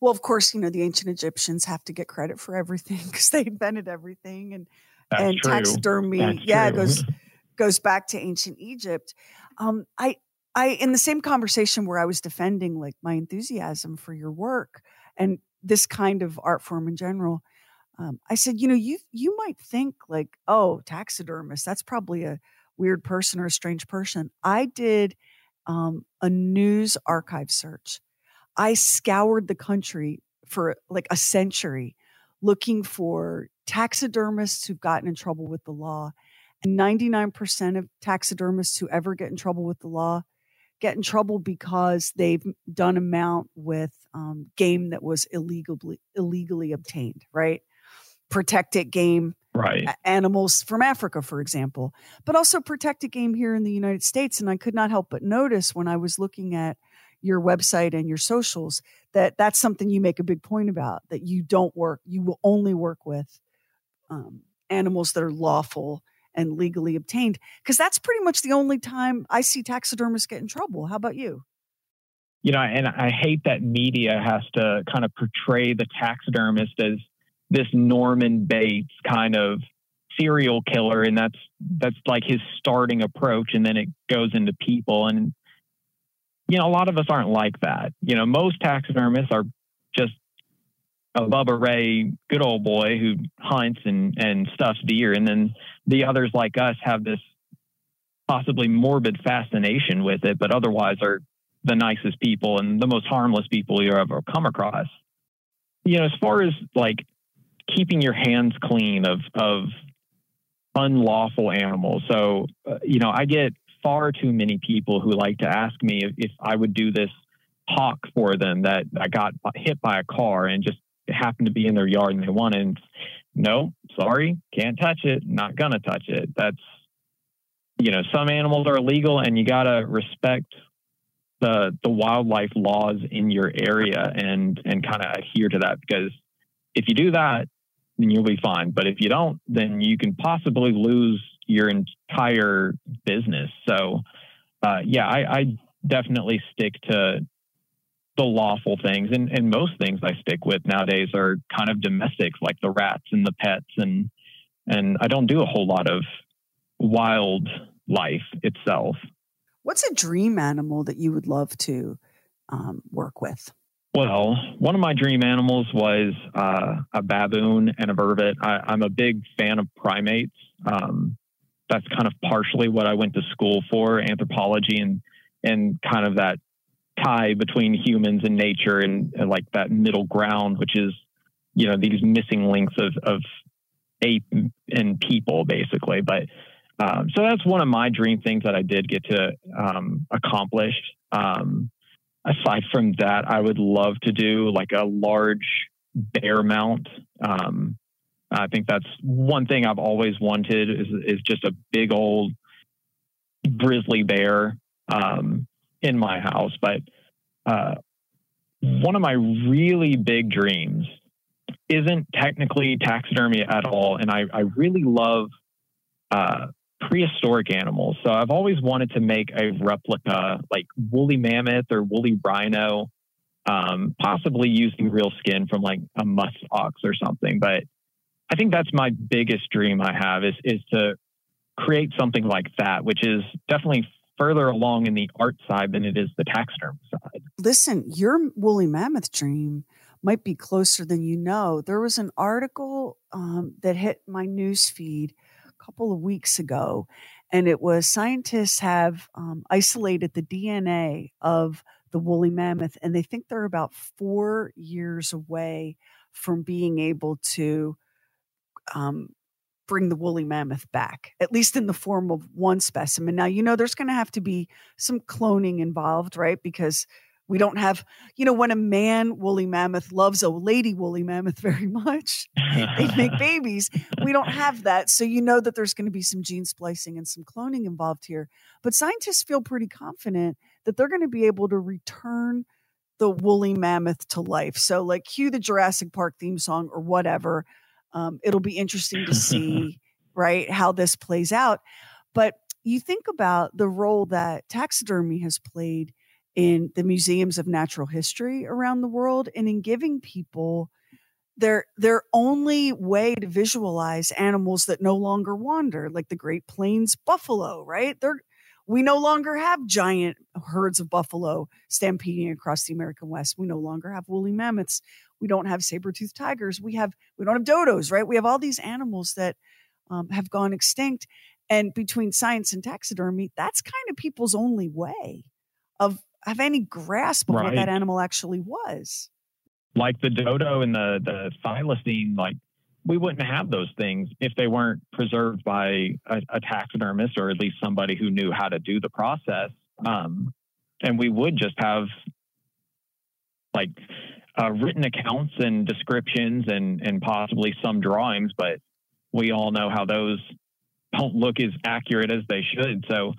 Well, of course, you know the ancient Egyptians have to get credit for everything because they invented everything, and That's and true. taxidermy, That's yeah, true. goes goes back to ancient Egypt. Um, I I in the same conversation where I was defending like my enthusiasm for your work and this kind of art form in general, um, I said, you know, you you might think like, oh, taxidermist, that's probably a weird person or a strange person. I did um, a news archive search. I scoured the country for like a century looking for taxidermists who've gotten in trouble with the law. And 99% of taxidermists who ever get in trouble with the law get in trouble because they've done a mount with um, game that was illegally illegally obtained, right? Protected game, right? Animals from Africa, for example, but also protected game here in the United States. And I could not help but notice when I was looking at your website and your socials that that's something you make a big point about that you don't work, you will only work with um, animals that are lawful and legally obtained because that's pretty much the only time I see taxidermists get in trouble. How about you? You know, and I hate that media has to kind of portray the taxidermist as this Norman Bates kind of serial killer, and that's that's like his starting approach, and then it goes into people. And you know, a lot of us aren't like that. You know, most taxidermists are just a Bubba Ray, good old boy who hunts and and stuffs deer, and then the others like us have this possibly morbid fascination with it, but otherwise are the nicest people and the most harmless people you ever come across. You know, as far as like keeping your hands clean of of unlawful animals. So, uh, you know, I get far too many people who like to ask me if, if I would do this hawk for them that I got hit by a car and just happened to be in their yard and they want it. No, sorry, can't touch it. Not gonna touch it. That's you know, some animals are illegal, and you gotta respect the the wildlife laws in your area and and kind of adhere to that because if you do that, then you'll be fine. But if you don't, then you can possibly lose your entire business. So, uh, yeah, I, I definitely stick to the lawful things and, and most things I stick with nowadays are kind of domestics like the rats and the pets and and I don't do a whole lot of wild life itself. What's a dream animal that you would love to um, work with? Well, one of my dream animals was uh, a baboon and a vervet. I, am a big fan of primates. Um, that's kind of partially what I went to school for, anthropology and and kind of that tie between humans and nature and, and, like that middle ground, which is, you know, these missing links of, of ape and people basically. But, um, so that's one of my dream things that I did get to um, accomplish. Um, aside from that, I would love to do like a large bear mount. Um, I think that's one thing I've always wanted is, is just a big old grizzly bear. Um, in my house. But uh, one of my really big dreams isn't technically taxidermy at all. And I, I really love uh, prehistoric animals. So I've always wanted to make a replica like woolly mammoth or woolly rhino, um, possibly using real skin from like a musk ox or something. But I think that's my biggest dream I have is, is to create something like that, which is definitely further along in the art side than it is the taxidermy side. Listen, your woolly mammoth dream might be closer than you know. There was an article um, that hit my news feed couple of weeks ago, and it was scientists have um, isolated the DNA of the woolly mammoth, and they think they're about four years away from being able to um, bring the woolly mammoth back, at least in the form of one specimen. Now, you know, there's going to have to be some cloning involved, right? Because we don't have, you know, when a man woolly mammoth loves a lady woolly mammoth very much, they make babies. We don't have that. So you know that there's going to be some gene splicing and some cloning involved here. But scientists feel pretty confident that they're going to be able to return the woolly mammoth to life. So, like, cue the Jurassic Park theme song or whatever um, it'll be interesting to see, right, how this plays out. But you think about the role that taxidermy has played in the museums of natural history around the world and in giving people their their only way to visualize animals that no longer wander like the great plains buffalo right they're we no longer have giant herds of buffalo stampeding across the American West. We no longer have woolly mammoths. We don't have saber-toothed tigers. We have we don't have dodos, right? We have all these animals that um, have gone extinct. And between science and taxidermy, that's kind of people's only way of have any grasp of right. what that animal actually was. Like the dodo and the the thylacine, like we wouldn't have those things if they weren't preserved by a, a taxidermist or at least somebody who knew how to do the process. Um, and we would just have like uh, written accounts and descriptions and and possibly some drawings, but we all know how those don't look as accurate as they should. So,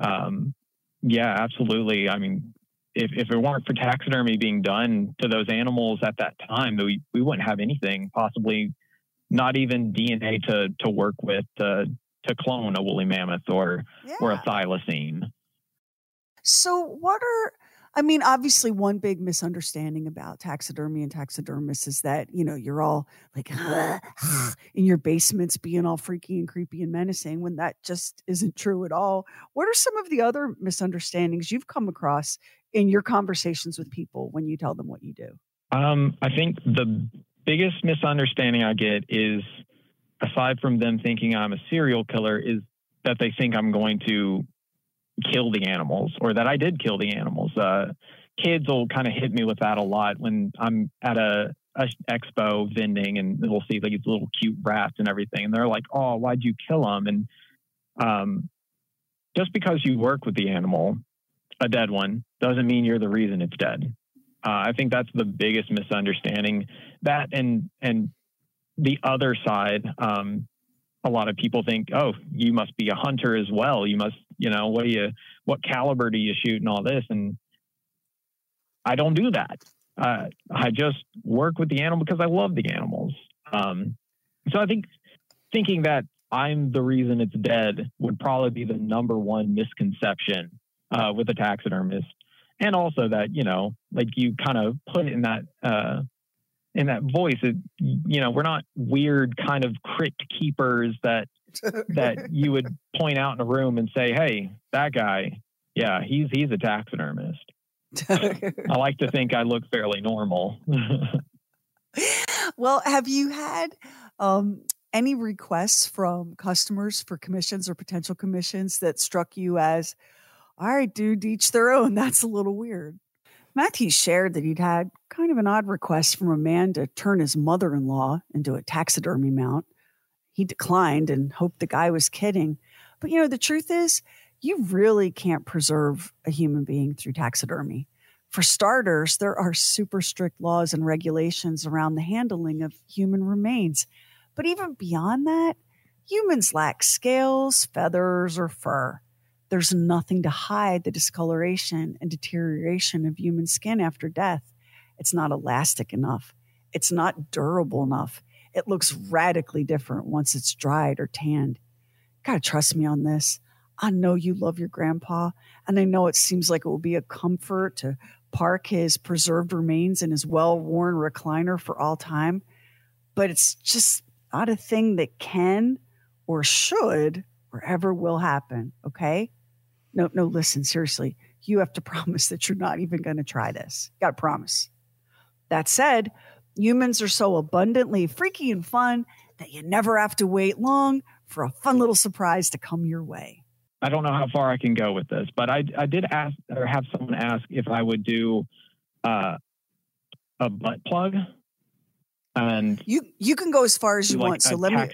um, yeah, absolutely. I mean, if, if it weren't for taxidermy being done to those animals at that time, we, we wouldn't have anything, possibly not even DNA to, to work with to, to clone a woolly mammoth or, Yeah. or a thylacine. So, what are, I mean, obviously, one big misunderstanding about taxidermy and taxidermists is that, you know, you're all like in your basements being all freaky and creepy and menacing when that just isn't true at all. What are some of the other misunderstandings you've come across in your conversations with people when you tell them what you do? Um, I think the biggest misunderstanding I get is, aside from them thinking I'm a serial killer, is that they think I'm going to kill the animals or that I did kill the animals. Uh, kids will kind of hit me with that a lot when I'm at a, a expo vending and we'll see like these little cute rats and everything, and they're like, "Oh, why'd you kill them?" And um, just because you work with the animal, a dead one, doesn't mean you're the reason it's dead. Uh, I think that's the biggest misunderstanding. That and and the other side, um, a lot of people think, oh, you must be a hunter as well. You must, you know, what do you, what caliber do you shoot and all this? And I don't do that. Uh, I just work with the animal because I love the animals. Um, so I think thinking that I'm the reason it's dead would probably be the number one misconception uh, with a taxidermist and also that you know like you kind of put in that uh in that voice it, you know we're not weird kind of crypt keepers that that you would point out in a room and say hey that guy yeah he's he's a taxidermist i like to think i look fairly normal well, have you had um, any requests from customers for commissions or potential commissions that struck you as, all right, dude, each their own? That's a little weird. Matthew shared that he'd had kind of an odd request from a man to turn his mother in law into a taxidermy mount. He declined and hoped the guy was kidding. But you know, the truth is, you really can't preserve a human being through taxidermy. For starters, there are super strict laws and regulations around the handling of human remains. But even beyond that, humans lack scales, feathers, or fur. There's nothing to hide the discoloration and deterioration of human skin after death. It's not elastic enough. It's not durable enough. It looks radically different once it's dried or tanned. Gotta trust me on this. I know you love your grandpa, and I know it seems like it will be a comfort to park his preserved remains in his well worn recliner for all time, but it's just not a thing that can or should or ever will happen. Okay. No, no, listen, seriously. You have to promise that you're not even going to try this. You got to promise. That said, humans are so abundantly freaky and fun that you never have to wait long for a fun little surprise to come your way. I don't know how far I can go with this, but I, I did ask or have someone ask if I would do uh, a butt plug and You you can go as far as you like want. So let me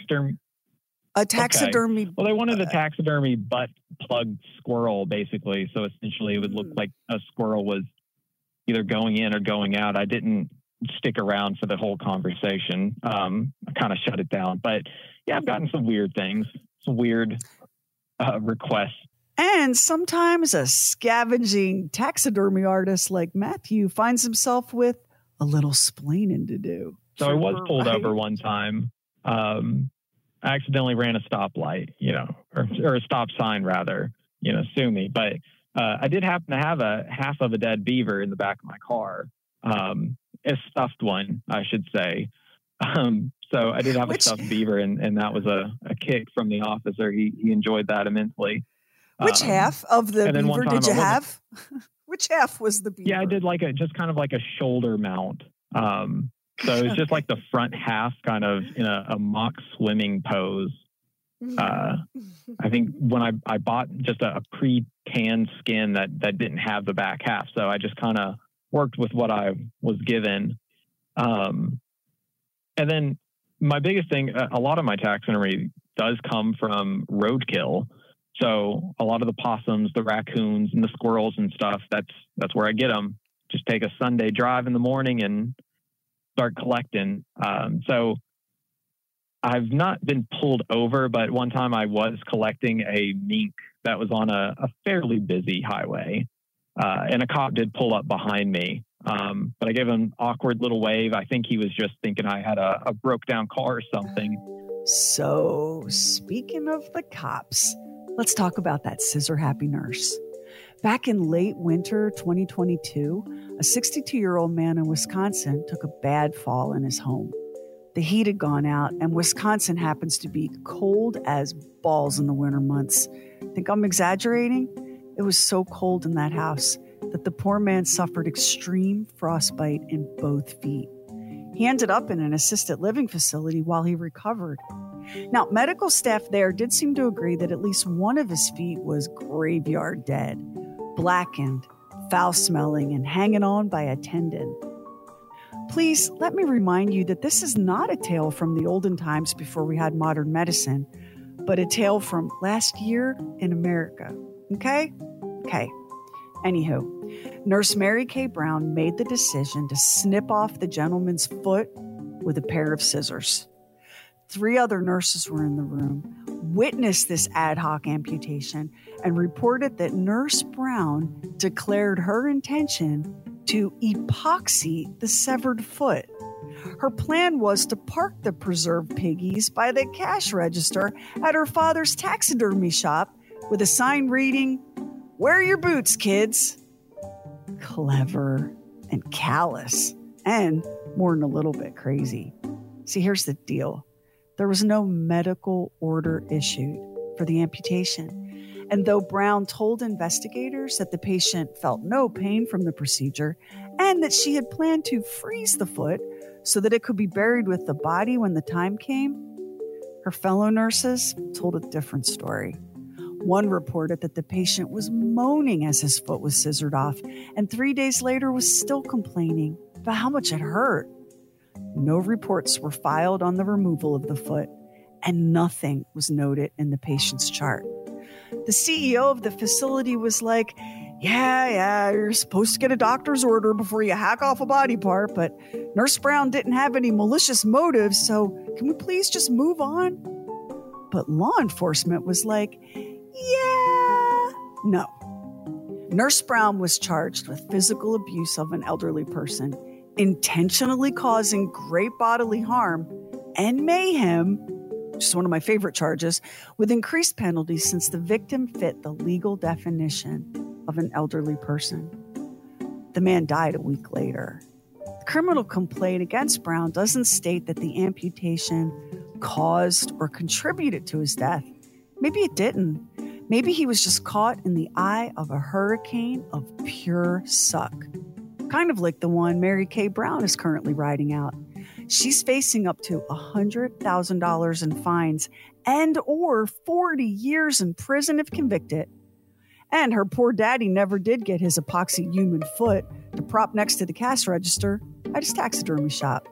a taxidermy. Well, they wanted a taxidermy butt plug squirrel, basically. So essentially, it would look Mm. like a squirrel was either going in or going out. I didn't stick around for the whole conversation. Um, I kind of shut it down. But yeah, I've gotten some weird things, some weird uh, requests. And sometimes a scavenging taxidermy artist like Matthew finds himself with a little splaining to do. So I was pulled over one time. Um, accidentally ran a stoplight, you know, or, or a stop sign rather, you know, sue me. But uh, I did happen to have a half of a dead beaver in the back of my car, um, a stuffed one, I should say. Um, so I did have Which- a stuffed beaver, and, and that was a, a kick from the officer. He he enjoyed that immensely. Which Um, half of the and then one beaver did you have? Which half was the beaver? Yeah, I did like a just kind of like a shoulder mount. Um, so it was just like the front half, kind of in a, a mock swimming pose. uh, I think when I, I bought just a, a pre-tanned skin that that didn't have the back half, so I just kind of worked with what I was given. Um, and then my biggest thing, a, a lot of my taxidermy does come from roadkill. So a lot of the possums, the raccoons, and the squirrels and stuff. That's that's where I get them. Just take a Sunday drive in the morning and start collecting. Um, so I've not been pulled over, but one time I was collecting a mink that was on a, a fairly busy highway, uh, and a cop did pull up behind me. Um, but I gave him an awkward little wave. I think he was just thinking I had a, a broke down car or something. So, speaking of the cops, let's talk about that scissor happy nurse. Back in late winter 2022, a 62 year old man in Wisconsin took a bad fall in his home. The heat had gone out, and Wisconsin happens to be cold as balls in the winter months. Think I'm exaggerating? It was so cold in that house that the poor man suffered extreme frostbite in both feet. He ended up in an assisted living facility while he recovered. Now, medical staff there did seem to agree that at least one of his feet was graveyard dead, blackened, foul smelling, and hanging on by a tendon. Please let me remind you that this is not a tale from the olden times before we had modern medicine, but a tale from last year in America. Okay? Okay. Anywho, Nurse Mary Kay Brown made the decision to snip off the gentleman's foot with a pair of scissors. Three other nurses were in the room, witnessed this ad hoc amputation, and reported that Nurse Brown declared her intention to epoxy the severed foot. Her plan was to park the preserved piggies by the cash register at her father's taxidermy shop with a sign reading, Wear your boots, kids. Clever and callous, and more than a little bit crazy. See, here's the deal there was no medical order issued for the amputation. And though Brown told investigators that the patient felt no pain from the procedure and that she had planned to freeze the foot so that it could be buried with the body when the time came, her fellow nurses told a different story. One reported that the patient was moaning as his foot was scissored off, and three days later was still complaining about how much it hurt. No reports were filed on the removal of the foot, and nothing was noted in the patient's chart. The CEO of the facility was like, Yeah, yeah, you're supposed to get a doctor's order before you hack off a body part, but Nurse Brown didn't have any malicious motives, so can we please just move on? But law enforcement was like, yeah. No. Nurse Brown was charged with physical abuse of an elderly person, intentionally causing great bodily harm, and mayhem, which is one of my favorite charges, with increased penalties since the victim fit the legal definition of an elderly person. The man died a week later. The criminal complaint against Brown doesn't state that the amputation caused or contributed to his death. Maybe it didn't. Maybe he was just caught in the eye of a hurricane of pure suck. Kind of like the one Mary Kay Brown is currently riding out. She's facing up to $100,000 in fines and or 40 years in prison if convicted. And her poor daddy never did get his epoxy human foot to prop next to the cash register at his taxidermy shop.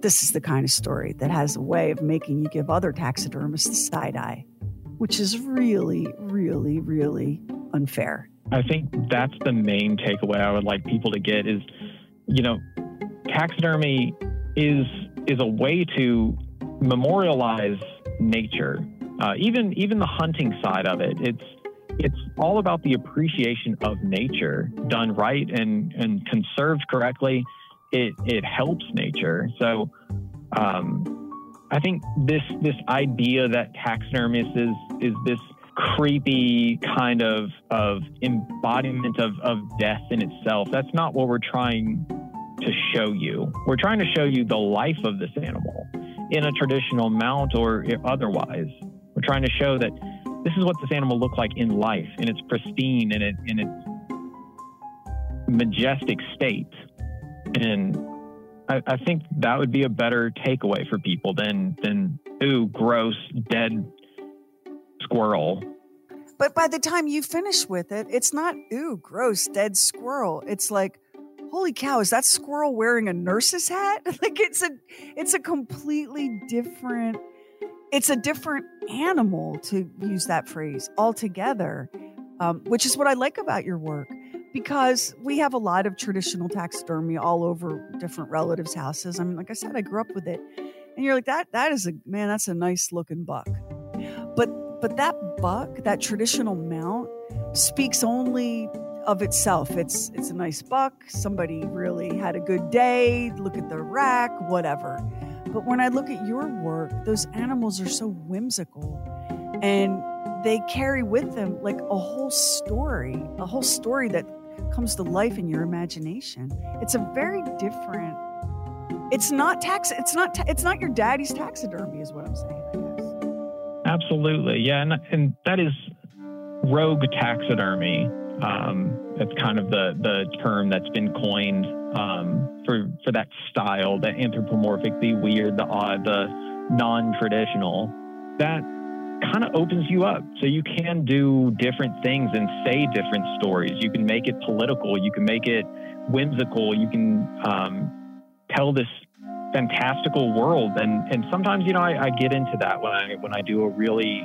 This is the kind of story that has a way of making you give other taxidermists the side eye which is really, really, really unfair. I think that's the main takeaway I would like people to get is, you know, taxidermy is is a way to memorialize nature. Uh, even even the hunting side of it, it's it's all about the appreciation of nature done right and and conserved correctly. It it helps nature. So um, I think this this idea that taxidermist is is this creepy kind of of embodiment of, of death in itself. That's not what we're trying to show you. We're trying to show you the life of this animal in a traditional mount or otherwise. We're trying to show that this is what this animal looked like in life, in its pristine, in, it, in its majestic state. And I, I think that would be a better takeaway for people than than ooh, gross, dead squirrel. But by the time you finish with it, it's not ooh, gross, dead squirrel. It's like, holy cow, is that squirrel wearing a nurse's hat? like it's a it's a completely different it's a different animal to use that phrase altogether, um, which is what I like about your work because we have a lot of traditional taxidermy all over different relatives' houses. I mean, like I said, I grew up with it, and you're like that. That is a man. That's a nice looking buck, but but that buck, that traditional mount, speaks only of itself. It's it's a nice buck. Somebody really had a good day. Look at the rack, whatever. But when I look at your work, those animals are so whimsical and they carry with them like a whole story, a whole story that comes to life in your imagination. It's a very different it's not tax it's not ta- it's not your daddy's taxidermy is what I'm saying. Absolutely. Yeah, and and that is rogue taxidermy. Um, that's kind of the the term that's been coined um, for for that style, the anthropomorphic, the weird, the odd, the non-traditional. That kind of opens you up, so you can do different things and say different stories. You can make it political. You can make it whimsical. You can um, tell this fantastical world, and and sometimes you know I, I, get into that when I when I do a really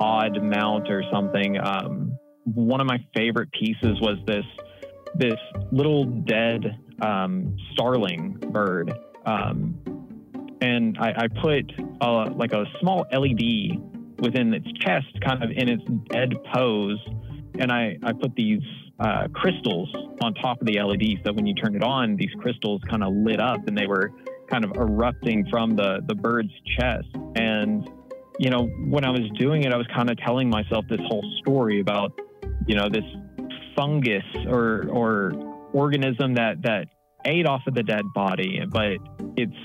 odd mount or something. Um, one of my favorite pieces was this this little dead um, starling bird, um, and I, I put uh, like a small LED within its chest, kind of in its dead pose, and I I put these uh, crystals on top of the LED, so when you turn it on, these crystals kind of lit up, and they were kind of erupting from the the bird's chest, and you know, when I was doing it, I was kind of telling myself this whole story about, you know, this fungus or or organism that that ate off of the dead body, but its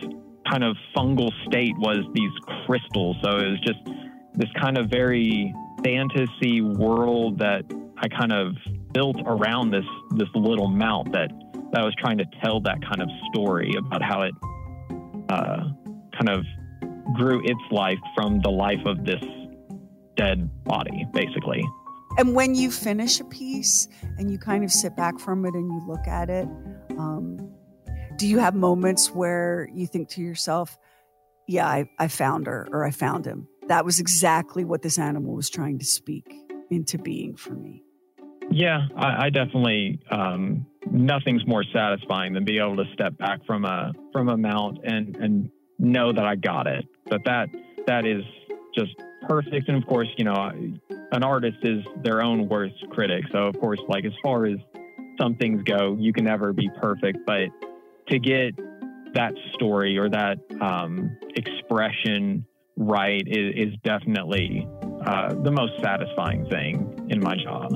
kind of fungal state was these crystals. So it was just this kind of very fantasy world that I kind of built around this this little mount that that I was trying to tell that kind of story about how it uh, kind of grew its life from the life of this dead body, basically. And when you finish a piece and you kind of sit back from it and you look at it, um, do you have moments where you think to yourself, yeah, I, I found her or I found him? That was exactly what this animal was trying to speak into being for me. Yeah, I, I definitely um, nothing's more satisfying than being able to step back from a from a mount and and know that I got it. But that that is just perfect. And of course, you know, an artist is their own worst critic. So of course, like as far as some things go, you can never be perfect. But to get that story or that um, expression right is, is definitely uh, the most satisfying thing in my job.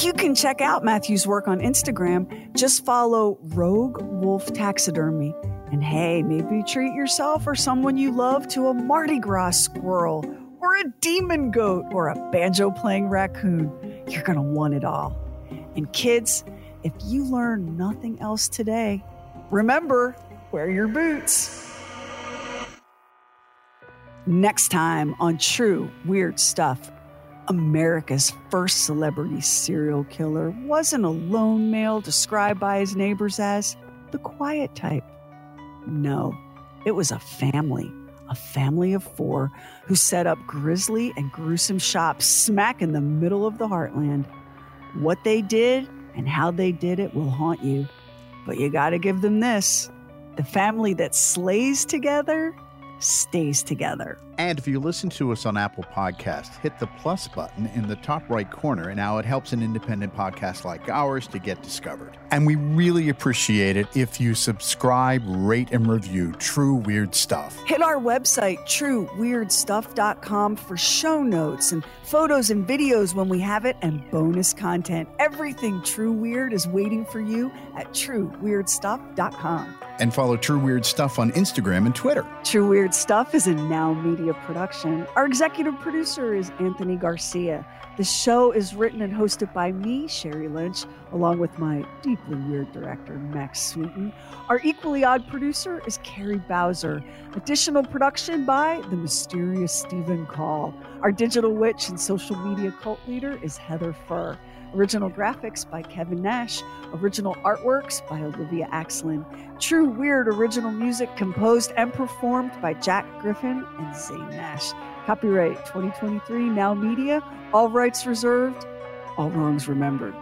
You can check out Matthew's work on Instagram. Just follow Roguewolf Taxidermy and hey, maybe treat yourself or someone you love to a Mardi Gras squirrel or a demon goat or a banjo playing raccoon. You're going to want it all. And kids, if you learn nothing else today, remember wear your boots. Next time on True Weird Stuff, America's first celebrity serial killer wasn't a lone male described by his neighbors as the quiet type. No, it was a family, a family of four who set up grisly and gruesome shops smack in the middle of the heartland. What they did and how they did it will haunt you. But you got to give them this the family that slays together stays together. And if you listen to us on Apple Podcasts, hit the plus button in the top right corner, and now it helps an independent podcast like ours to get discovered. And we really appreciate it if you subscribe, rate, and review True Weird Stuff. Hit our website, trueweirdstuff.com, for show notes and photos and videos when we have it, and bonus content. Everything True Weird is waiting for you at trueweirdstuff.com. And follow True Weird Stuff on Instagram and Twitter. True Weird Stuff is a Now Media production. Our executive producer is Anthony Garcia. The show is written and hosted by me, Sherry Lynch, along with my deeply weird director, Max Sweeten. Our equally odd producer is Carrie Bowser. Additional production by the mysterious Stephen Call. Our digital witch and social media cult leader is Heather Furr. Original graphics by Kevin Nash. Original artworks by Olivia Axlin. True Weird original music composed and performed by Jack Griffin and Zane Nash. Copyright 2023 Now Media. All rights reserved. All wrongs remembered.